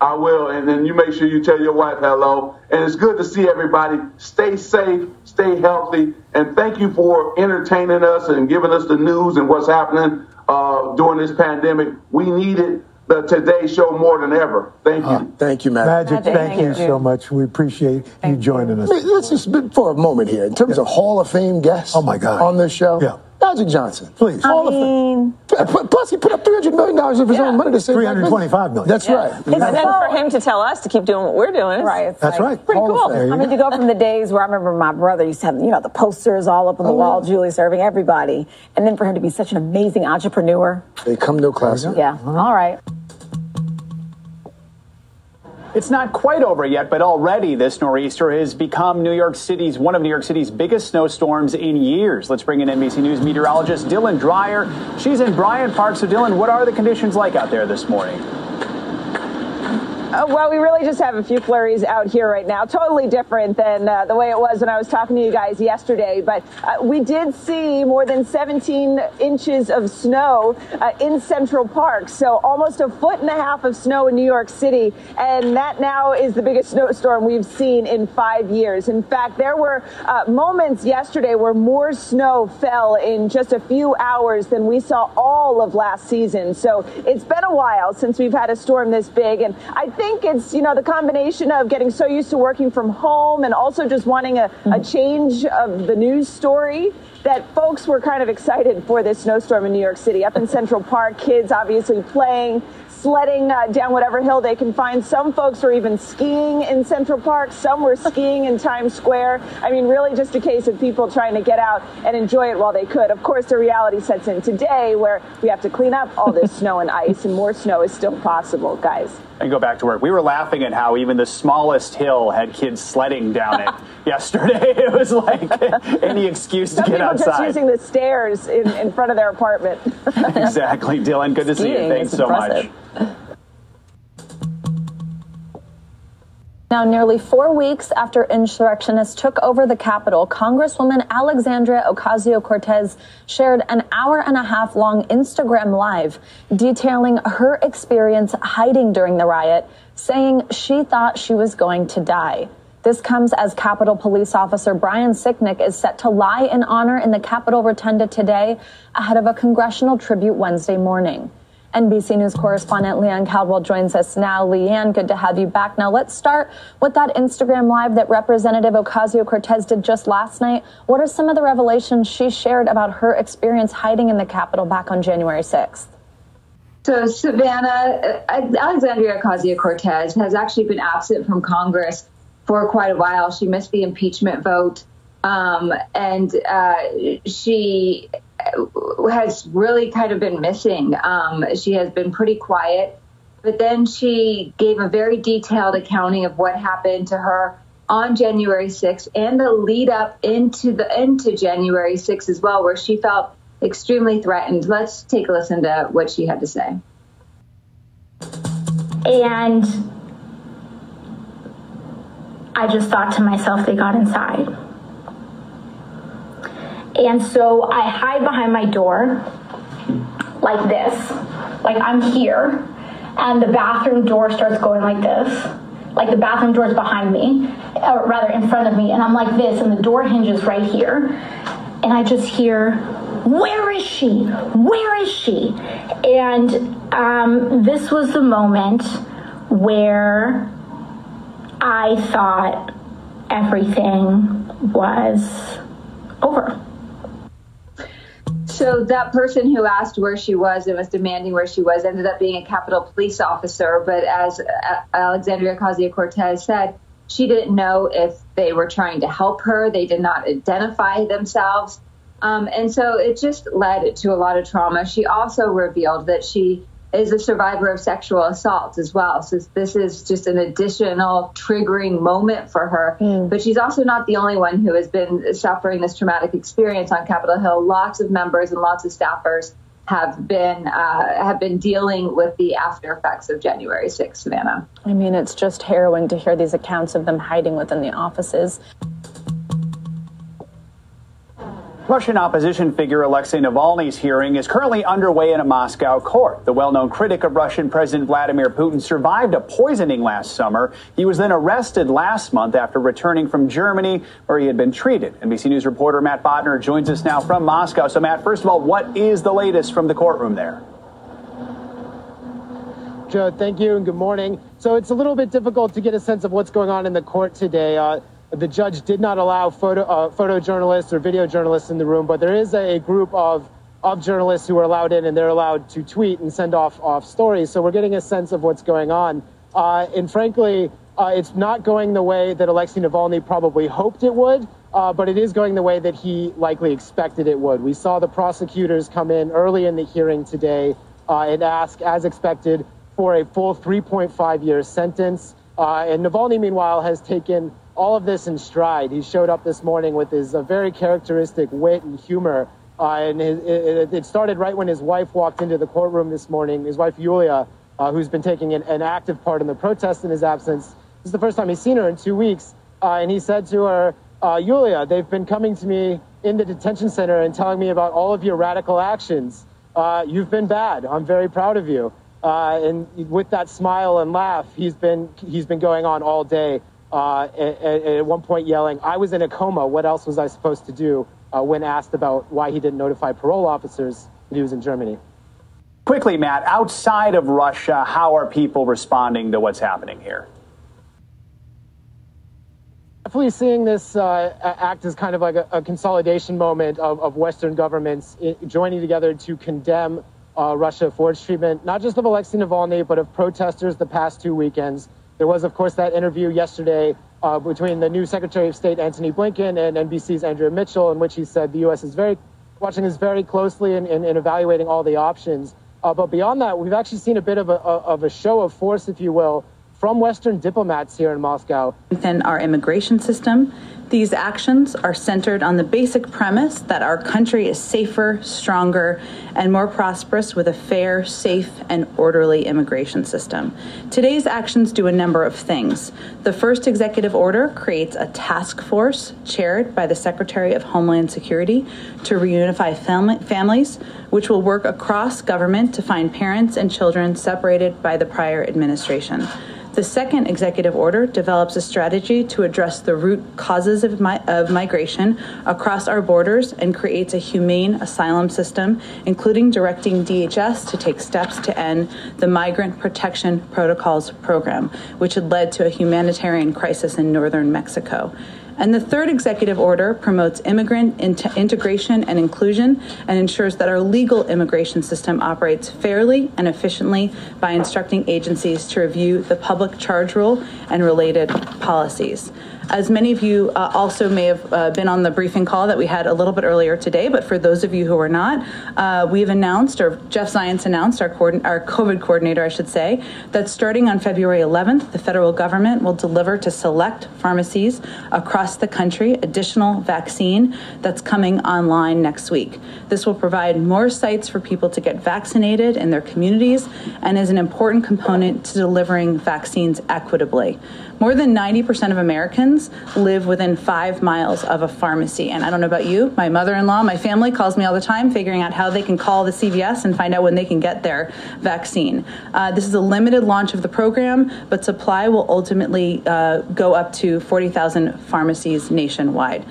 Speaker 45: I will, and then you make sure you tell your wife hello. And it's good to see everybody. Stay safe, stay healthy, and thank you for entertaining us and giving us the news and what's happening uh, during this pandemic. We need it the Today Show more than ever. Thank you. Uh,
Speaker 26: thank you, Matt.
Speaker 10: Magic, Magic thank, thank, you, you so much. We appreciate thank you joining us.
Speaker 26: Let's just for a moment here, in terms yeah. of Hall of Fame guests.
Speaker 10: Oh my God.
Speaker 26: On this show.
Speaker 10: Yeah.
Speaker 26: Magic Johnson.
Speaker 10: Please.
Speaker 54: I Hall mean,
Speaker 26: of Fame. Plus, he put up $300 million of his yeah. own money to save
Speaker 10: 325 million.
Speaker 26: That's yeah. right.
Speaker 54: And then for him to tell us to keep doing what we're doing.
Speaker 55: Right.
Speaker 10: That's like,
Speaker 54: right. Pretty
Speaker 10: Hall
Speaker 54: cool.
Speaker 55: I mean, to go from the days where I remember my brother used to have, you know, the posters all up on the oh, wall, Julie serving everybody. And then for him to be such an amazing entrepreneur.
Speaker 26: They come no class.
Speaker 55: Yeah. All right.
Speaker 41: It's not quite over yet, but already this nor'easter has become New York City's one of New York City's biggest snowstorms in years. Let's bring in NBC News meteorologist Dylan Dreyer. She's in Bryant Park. So, Dylan, what are the conditions like out there this morning?
Speaker 43: Uh, well, we really just have a few flurries out here right now. Totally different than uh, the way it was when I was talking to you guys yesterday. But uh, we did see more than 17 inches of snow uh, in Central Park. So almost a foot and a half of snow in New York City. And that now is the biggest snowstorm we've seen in five years. In fact, there were uh, moments yesterday where more snow fell in just a few hours than we saw all of last season. So it's been a while since we've had a storm this big. And I think think it's, you know, the combination of getting so used to working from home and also just wanting a, a change of the news story that folks were kind of excited for this snowstorm in New York City. Up in Central Park, kids obviously playing, sledding uh, down whatever hill they can find. Some folks were even skiing in Central Park. Some were skiing in Times Square. I mean, really just a case of people trying to get out and enjoy it while they could. Of course, the reality sets in today where we have to clean up all this snow and ice, and more snow is still possible, guys.
Speaker 41: And go back to work. We were laughing at how even the smallest hill had kids sledding down it yesterday. It was like any excuse
Speaker 43: Some
Speaker 41: to get outside.
Speaker 43: just using the stairs in, in front of their apartment.
Speaker 41: exactly, Dylan. Good to see you. Thanks so impressive. much.
Speaker 56: Now, nearly four weeks after insurrectionists took over the Capitol, Congresswoman Alexandria Ocasio Cortez shared an hour and a half long Instagram Live detailing her experience hiding during the riot, saying she thought she was going to die. This comes as Capitol Police Officer Brian Sicknick is set to lie in honor in the Capitol Rotunda today ahead of a congressional tribute Wednesday morning. NBC News correspondent Leigh Ann Caldwell joins us now. Leigh Ann, good to have you back. Now, let's start with that Instagram Live that Representative Ocasio Cortez did just last night. What are some of the revelations she shared about her experience hiding in the Capitol back on January 6th?
Speaker 57: So, Savannah, uh, Alexandria Ocasio Cortez has actually been absent from Congress for quite a while. She missed the impeachment vote. Um, and uh, she has really kind of been missing. Um, she has been pretty quiet, but then she gave a very detailed accounting of what happened to her on January 6th and the lead up into the into January 6th as well, where she felt extremely threatened. Let's take a listen to what she had to say.
Speaker 58: And I just thought to myself, they got inside. And so I hide behind my door like this, like I'm here, and the bathroom door starts going like this. Like the bathroom door is behind me, or rather in front of me, and I'm like this, and the door hinges right here. And I just hear, Where is she? Where is she? And um, this was the moment where I thought everything was over.
Speaker 57: So that person who asked where she was and was demanding where she was ended up being a Capitol police officer. But as Alexandria Ocasio Cortez said, she didn't know if they were trying to help her. They did not identify themselves. Um, and so it just led to a lot of trauma. She also revealed that she is a survivor of sexual assault as well. So this is just an additional triggering moment for her. Mm. But she's also not the only one who has been suffering this traumatic experience on Capitol Hill. Lots of members and lots of staffers have been uh, have been dealing with the after effects of January 6th, Savannah.
Speaker 56: I mean, it's just harrowing to hear these accounts of them hiding within the offices.
Speaker 41: Russian opposition figure Alexei Navalny's hearing is currently underway in a Moscow court. The well known critic of Russian President Vladimir Putin survived a poisoning last summer. He was then arrested last month after returning from Germany, where he had been treated. NBC News reporter Matt Bodner joins us now from Moscow. So, Matt, first of all, what is the latest from the courtroom there?
Speaker 59: Joe, thank you and good morning. So, it's a little bit difficult to get a sense of what's going on in the court today. Uh, the judge did not allow photo, uh, photojournalists or video journalists in the room, but there is a, group of, of journalists who are allowed in and they're allowed to tweet and send off, off stories. So we're getting a sense of what's going on. Uh, and frankly, uh, it's not going the way that Alexei Navalny probably hoped it would, uh, but it is going the way that he likely expected it would. We saw the prosecutors come in early in the hearing today uh, and ask, as expected, for a full 3.5 year sentence. Uh, and Navalny, meanwhile, has taken all of this in stride. He showed up this morning with his uh, very characteristic wit and humor. Uh, and it, it, started right when his wife walked into the courtroom this morning. His wife, Yulia, uh, who's been taking an, an, active part in the protest in his absence. This is the first time he's seen her in two weeks. Uh, and he said to her, uh, Yulia, they've been coming to me in the detention center and telling me about all of your radical actions. Uh, you've been bad. I'm very proud of you. and with that smile and laugh, he's been, he's been going on all day uh, and, at one point yelling, I was in a coma. What else was I supposed to do uh, when asked about why he didn't notify parole officers that he was in Germany?
Speaker 41: Quickly, Matt, outside of Russia, how are people responding to what's happening here?
Speaker 59: Definitely seeing this uh, act as kind of like a, a consolidation moment of, of Western governments joining together to condemn uh, Russia for its treatment, not just of Alexei Navalny, but of protesters the past two weekends. There was, of course, that interview yesterday uh, between the new Secretary of State Antony Blinken and NBC's Andrea Mitchell, in which he said the U.S. is very watching this very closely and, and, and evaluating all the options. Uh, but beyond that, we've actually seen a bit of a, of a show of force, if you will, from Western diplomats here in Moscow.
Speaker 60: Within our immigration system, these actions are centered on the basic premise that our country is safer, stronger, and more prosperous with a fair, safe, and orderly immigration system. Today's actions do a number of things. The first executive order creates a task force chaired by the Secretary of Homeland Security to reunify fam- families, which will work across government to find parents and children separated by the prior administration. The second executive order develops a strategy to address the root causes of, of, migration across our borders and creates a humane asylum system, including directing DHS to take steps to end the Migrant Protection Protocols program, which had led to a humanitarian crisis in northern Mexico. And the third executive order promotes immigrant integration and inclusion and ensures that our legal immigration system operates fairly and efficiently by instructing agencies to review the public charge rule and related policies. As many of you uh, also may have uh, been on the briefing call that we had a little bit earlier today, but for those of you who are not, uh, we've announced, or Jeff Zients announced, our, our COVID coordinator, I should say, that starting on February 11th, the federal government will deliver to select pharmacies across the country additional vaccine that's coming online next week. This will provide more sites for people to get vaccinated in their communities and is an important component to delivering vaccines equitably. More than 90% of Americans live within five miles of a pharmacy. And I don't know about you, my mother in law, my family calls me all the time figuring out how they can call the CVS and find out when they can get their vaccine. Uh, this is a limited launch of the program, but supply will ultimately uh, go up to 40,000 pharmacies nationwide.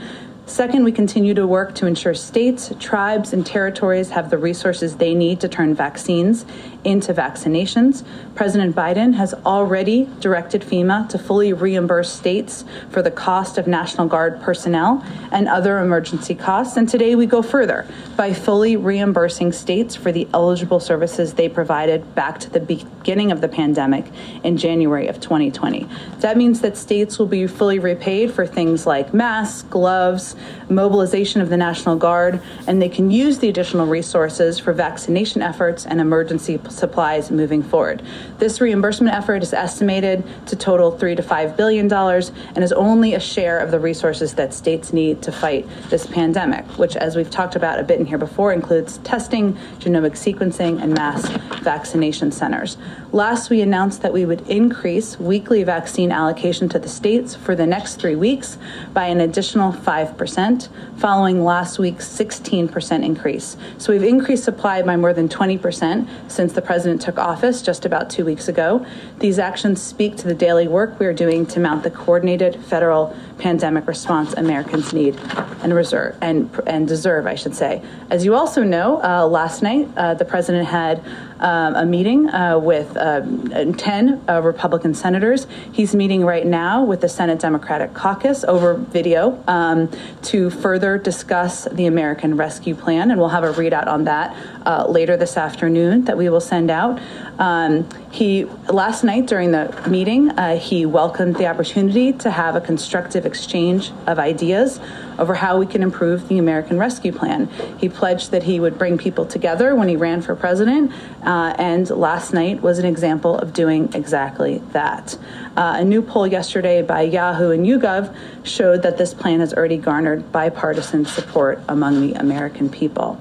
Speaker 60: Second, we continue to work to ensure states, tribes, and territories have the resources they need to turn vaccines into vaccinations. President Biden has already directed FEMA to fully reimburse states for the cost of National Guard personnel and other emergency costs. And today we go further by fully reimbursing states for the eligible services they provided back to the beginning of the pandemic in January of 2020. That means that states will be fully repaid for things like masks, gloves, mobilization of the National Guard, and they can use the additional resources for vaccination efforts and emergency supplies moving forward. This reimbursement effort is estimated to total three to five billion dollars and is only a share of the resources that states need to fight this pandemic, which, as we've talked about a bit in here before, includes testing, genomic sequencing, and mass vaccination centers. Last, we announced that we would increase weekly vaccine allocation to the states for the next three weeks by an additional 5%, following last week's 16% increase. So we've increased supply by more than 20% since the president took office just about two weeks ago. These actions speak to the daily work we are doing to mount the coordinated federal pandemic response Americans need and reserve and and deserve, I should say. As you also know, uh, last night uh, the president had um, a meeting uh, with um, 10 uh, Republican senators. He's meeting right now with the Senate Democratic Caucus over video um, to further discuss the American Rescue Plan, and we'll have a readout on that uh, later this afternoon that we will send out. Um, he last night during the meeting, uh, he welcomed the opportunity to have a constructive exchange of ideas over how we can improve the American Rescue Plan. He pledged that he would bring people together when he ran for president, uh, and last night was an example of doing exactly that. Uh, a new poll yesterday by Yahoo and YouGov showed that this plan has already garnered bipartisan support among the American people.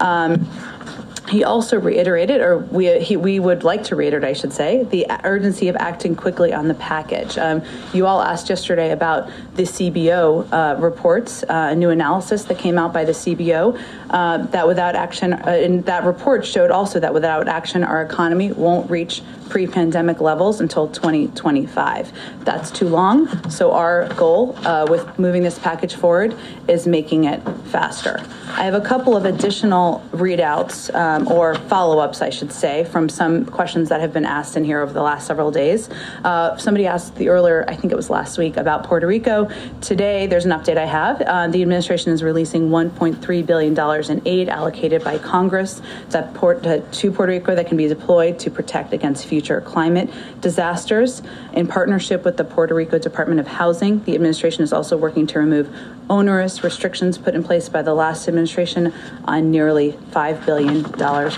Speaker 60: Um, he also reiterated, or we, he, we would like to reiterate, I should say, the urgency of acting quickly on the package. Um, you all asked yesterday about the CBO uh, reports, uh, a new analysis that came out by the CBO, uh, that without action, uh, and that report showed also that without action, our economy won't reach pre pandemic levels until 2025. That's too long. So, our goal uh, with moving this package forward is making it faster. I have a couple of additional readouts um, or follow ups, I should say, from some questions that have been asked in here over the last several days. Uh, somebody asked the earlier, I think it was last week, about Puerto Rico. Today, there's an update I have. Uh, the administration is releasing $1.3 billion in aid allocated by Congress that port, uh, to Puerto Rico that can be deployed to protect against future climate disasters. In partnership with the Puerto Rico Department of Housing, the administration is also working to remove onerous restrictions put in place by the last administration on nearly $5 billion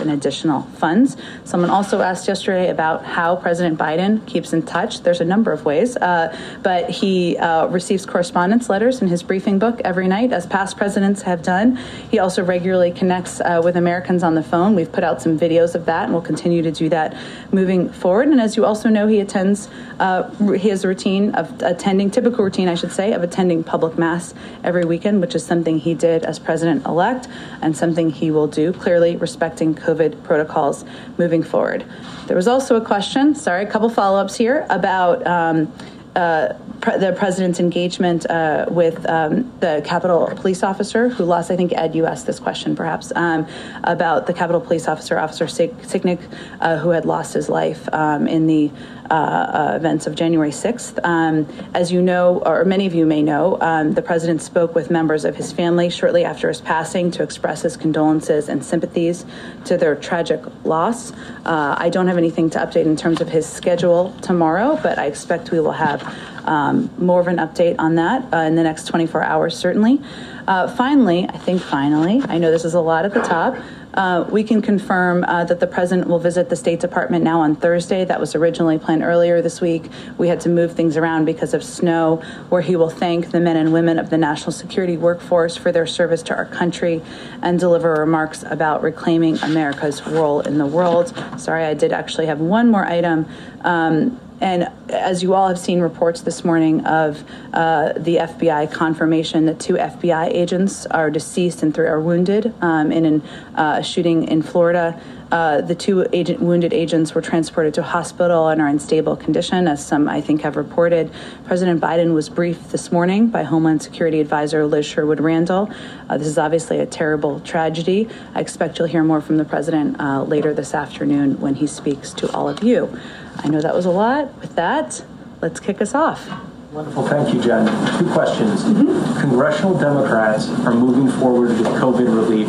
Speaker 60: in additional funds. Someone also asked yesterday about how President Biden keeps in touch. There's a number of ways, uh, but he uh, receives correspondence letters in his briefing book every night, as past presidents have done. He also regularly connects uh, with Americans on the phone. We've put out some videos of that, and we'll continue to do that moving forward. And as you also know, he attends, uh, he has a routine of attending, typical routine, I should say, of attending public mass every weekend, which is something he did as president elect and something he will do, clearly respecting COVID protocols moving forward. There was also a question, sorry, a couple follow ups here about. Um, uh, pre- the president's engagement uh, with um, the Capitol police officer who lost, I think, Ed, you asked this question perhaps, um, about the Capitol police officer, Officer Sicknick, uh, who had lost his life um, in the events of January 6th. Um, as you know, or many of you may know, um, the president spoke with members of his family shortly after his passing to express his condolences and sympathies to their tragic loss. Uh, I don't have anything to update in terms of his schedule tomorrow, but I expect we will have um, more of an update on that uh, in the next 24 hours, certainly. Uh, finally, I think finally, I know this is a lot at the top. Uh, we can confirm uh, that the president will visit the State Department now on Thursday. That was originally planned earlier this week. We had to move things around because of snow, where he will thank the men and women of the national security workforce for their service to our country and deliver remarks about reclaiming America's role in the world. Sorry, I did actually have one more item. Um, and as you all have seen reports this morning of uh, the FBI confirmation that two FBI agents are deceased and three are wounded um, in a uh, shooting in Florida. Uh, the two agent, wounded agents were transported to hospital and are in stable condition, as some I think have reported. President Biden was briefed this morning by Homeland Security Advisor Liz Sherwood Randall. Uh, this is obviously a terrible tragedy. I expect you'll hear more from the president uh, later this afternoon when he speaks to all of you. I know that was a lot. With that, let's kick us off.
Speaker 61: Wonderful. Thank you, Jen. Two questions. Mm-hmm. Congressional Democrats are moving forward with COVID relief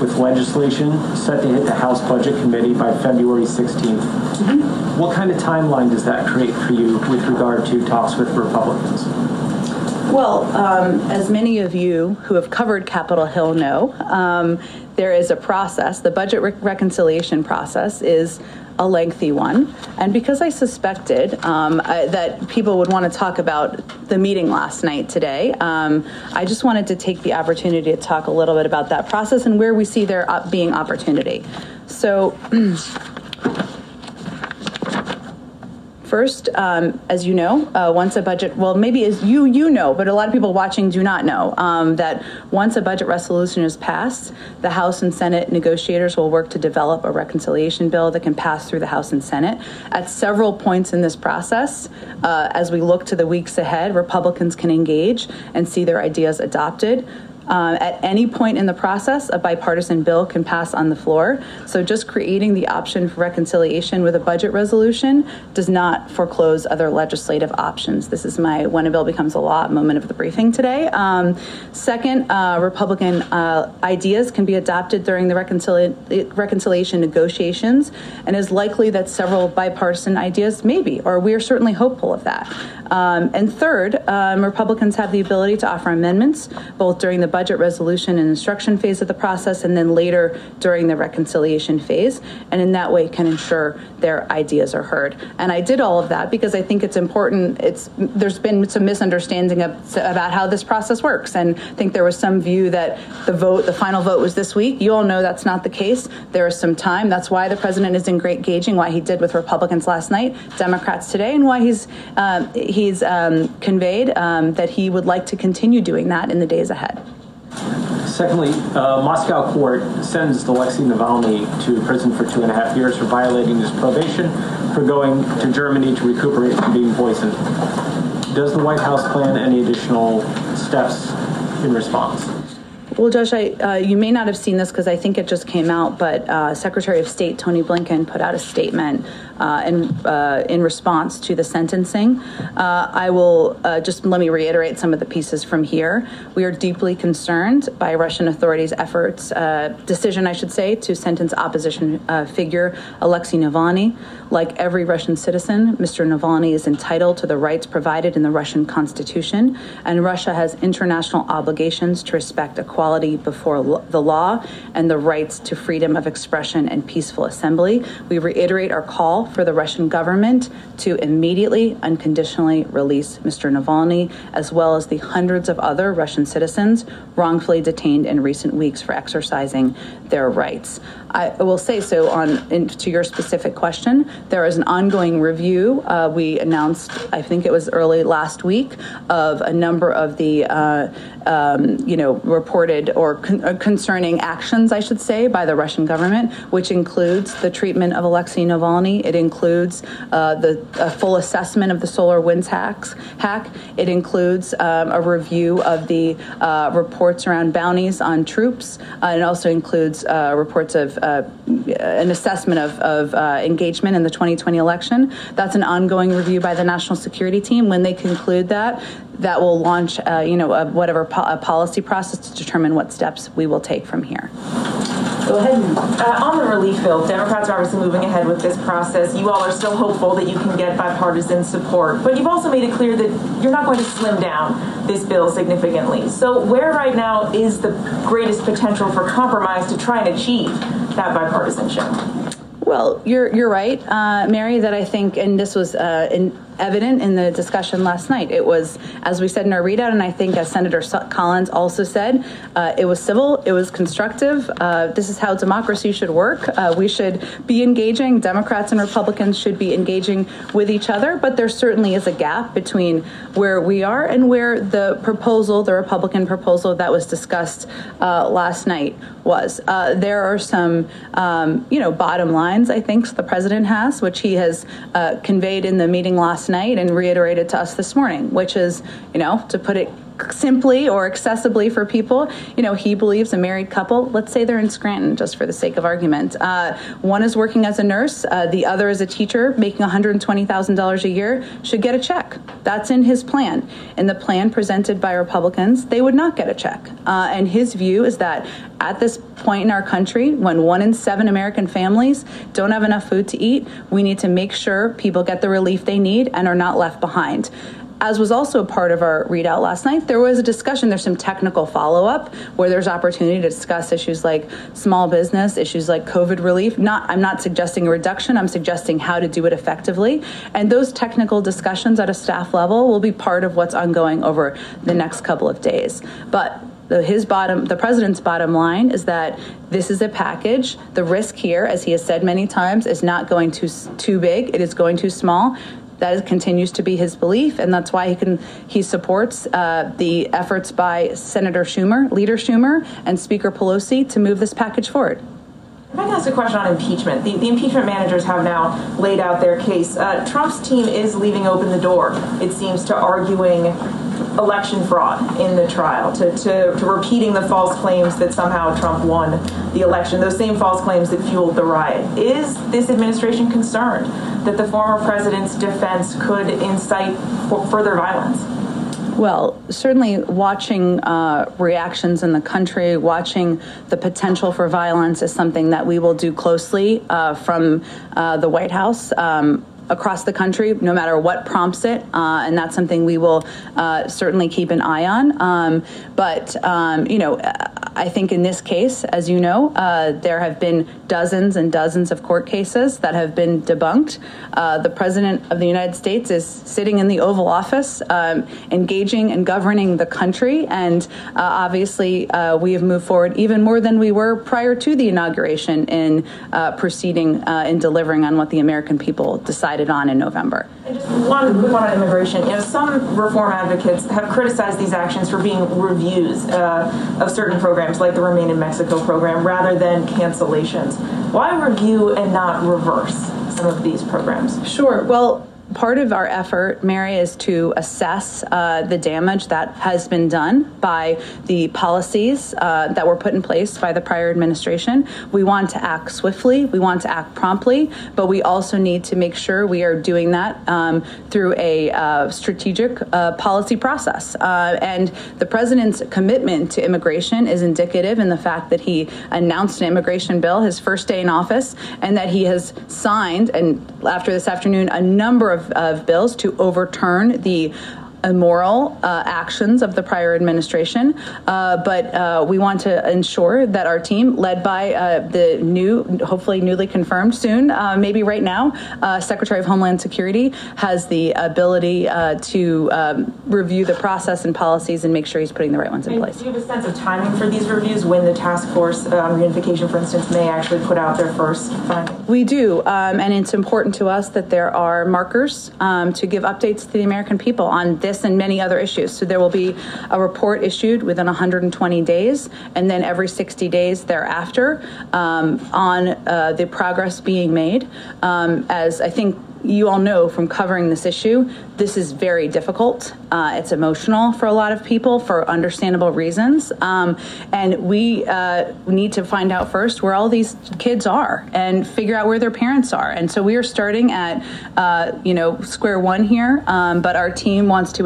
Speaker 61: with legislation set to hit the House Budget Committee by February 16th. Mm-hmm. What kind of timeline does that create for you with regard to talks with Republicans?
Speaker 60: Well, um, as many of you who have covered Capitol Hill know, um, there is a process. The budget re- reconciliation process is a lengthy one. And because I suspected um, I, that people would want to talk about the meeting last night today, um, I just wanted to take the opportunity to talk a little bit about that process and where we see there being opportunity. So, First, um, as you know, uh, once a budget, well, maybe as you you know, but a lot of people watching do not know um, that once a budget resolution is passed, the House and Senate negotiators will work to develop a reconciliation bill that can pass through the House and Senate. At several points in this process, uh, as we look to the weeks ahead, Republicans can engage and see their ideas adopted. Uh, at any point in the process, a bipartisan bill can pass on the floor. So just creating the option for reconciliation with a budget resolution does not foreclose other legislative options. This is my when a bill becomes a law moment of the briefing today. Um, second, uh, Republican uh, ideas can be adopted during the reconcili- reconciliation negotiations, and is likely that several bipartisan ideas may be, or we are certainly hopeful of that. Um, and third, um, Republicans have the ability to offer amendments both during the budget resolution and instruction phase of the process, and then later during the reconciliation phase, and in that way can ensure their ideas are heard. And I did all of that because I think it's important. It's there's been some misunderstanding of, about how this process works, and I think there was some view that the vote, the final vote, was this week. You all know that's not the case. There is some time. That's why the president is in great gauging why he did with Republicans last night, Democrats today, and why he's uh, he's um, conveyed um, that he would like to continue doing that in the days ahead.
Speaker 61: Secondly, uh, Moscow court sentenced Alexei Navalny to prison for two and a half years for violating his probation for going to Germany to recuperate from being poisoned. Does the White House plan any additional steps in response?
Speaker 60: Well, Josh, I, uh, you may not have seen this because I think it just came out, but uh, Secretary of State Tony Blinken put out a statement uh, in, uh, in response to the sentencing. Uh, I will uh, just let me reiterate some of the pieces from here. We are deeply concerned by Russian authorities' efforts, decision, I should say, to sentence opposition figure Alexei Navalny. Like every Russian citizen, Mr. Navalny is entitled to the rights provided in the Russian constitution, and Russia has international obligations to respect equality equality before lo- the law and the rights to freedom of expression and peaceful assembly. We reiterate our call for the Russian government to immediately, unconditionally release Mr. Navalny, as well as the hundreds of other Russian citizens wrongfully detained in recent weeks for exercising their rights. I will say so on in, to your specific question. There is an ongoing review. Uh, we announced, I think it was early last week, of a number of the uh, um, you know reported or con- uh, concerning actions, I should say, by the Russian government, which includes the treatment of Alexei Navalny. It includes uh, the full assessment of the SolarWinds hacks, hack. It includes um, a review of the uh, reports around bounties on troops. Uh, it also includes reports of uh, an assessment of, of uh, engagement in the 2020 election. That's an ongoing review by the national security team. When they conclude that, that will launch, uh, you know, a, whatever po- a policy process to determine what steps we will take from here.
Speaker 62: Go ahead. Uh, on the relief bill, Democrats are obviously moving ahead with this process. You all are still hopeful that you can get bipartisan support, but you've also made it clear that you're not going to slim down this bill significantly. So, where right now is the greatest potential for compromise to try and achieve that bipartisanship?
Speaker 60: Well, you're you're right, uh, Mary. That I think, and this was uh, in evident in the discussion last night. It was, as we said in our readout, and I think as Senator Collins also said, uh, it was civil, it was constructive. Uh, this is how democracy should work. Uh, we should be engaging. Democrats and Republicans should be engaging with each other, but there certainly is a gap between where we are and where the proposal, the Republican proposal that was discussed uh, last night, was. Uh, there are some, um, you know, bottom lines I think the president has, which he has uh, conveyed in the meeting last last night and reiterated to us this morning, which is, you know, to put it simply or accessibly for people. You know, he believes a married couple, let's say they're in Scranton, just for the sake of argument. Uh, one is working as a nurse, uh, the other is a teacher making $120,000 a year, should get a check. That's in his plan. In the plan presented by Republicans, they would not get a check. Uh, and his view is that at this point in our country, when one in seven American families don't have enough food to eat, we need to make sure people get the relief they need and are not left behind as was also a part of our readout last night, there was a discussion. There's some technical follow up where there's opportunity to discuss issues like small business, issues like COVID relief. Not, I'm not suggesting a reduction. I'm suggesting how to do it effectively. And those technical discussions at a staff level will be part of what's ongoing over the next couple of days. But the, his bottom, the president's bottom line is that this is a package. The risk here, as he has said many times, is not going too too big. It is going too small that is, continues to be his belief, and that's why he can he supports uh, the efforts by Senator Schumer, Leader Schumer, and Speaker Pelosi to move this package forward.
Speaker 62: If I can ask a question on impeachment, the, the impeachment managers have now laid out their case. Uh, Trump's team is leaving open the door, it seems, to arguing election fraud in the trial, to, to, to, repeating the false claims that somehow Trump won the election, those same false claims that fueled the riot. Is this administration concerned that the former president's defense could incite further violence?
Speaker 60: Well, certainly watching uh, reactions in the country, watching the potential for violence is something that we will do closely uh, from uh, the White House. Um, across the country, no matter what prompts it, uh, and that's something we will uh, certainly keep an eye on. Um, but um, you know, I think in this case, as you know, uh, there have been dozens and dozens of court cases that have been debunked. Uh, the president of the United States is sitting in the Oval Office, um, engaging and governing the country, and uh, obviously uh, we have moved forward even more than we were prior to the inauguration in proceeding and delivering on what the American people decided decided on in November.
Speaker 62: And just one quick on immigration. You know, some reform advocates have criticized these actions for being reviews uh, of certain programs, like the Remain in Mexico program, rather than cancellations. Why review and not reverse some of these programs?
Speaker 60: Sure. Well, part of our effort, Mary, is to assess uh, the damage that has been done by the policies uh, that were put in place by the prior administration. We want to act swiftly, we want to act promptly, but we also need to make sure we are doing that um, through a uh, strategic uh, policy process. Uh, and the president's commitment to immigration is indicative in the fact that he announced an immigration bill his first day in office and that he has signed, and after this afternoon, a number of of, bills to overturn the immoral uh, actions of the prior administration, uh, but uh, we want to ensure that our team, led by uh, the new, hopefully newly confirmed soon, uh, maybe right now, uh, Secretary of Homeland Security, has the ability to um, review the process and policies and make sure he's putting the right ones in place.
Speaker 62: Do you have a sense of timing for these reviews? When the task force on reunification, for instance, may actually put out their first findings?
Speaker 60: We do, um, and it's important to us that there are markers um, to give updates to the American people on this and many other issues. So there will be a report issued within 120 days, and then every 60 days thereafter um, on uh, the progress being made. Um, as I think you all know from covering this issue, this is very difficult. Uh, it's emotional for a lot of people for understandable reasons. Um, and we uh, need to find out first where all these kids are and figure out where their parents are. And so we are starting at, uh, you know, square one here, um, but our team wants to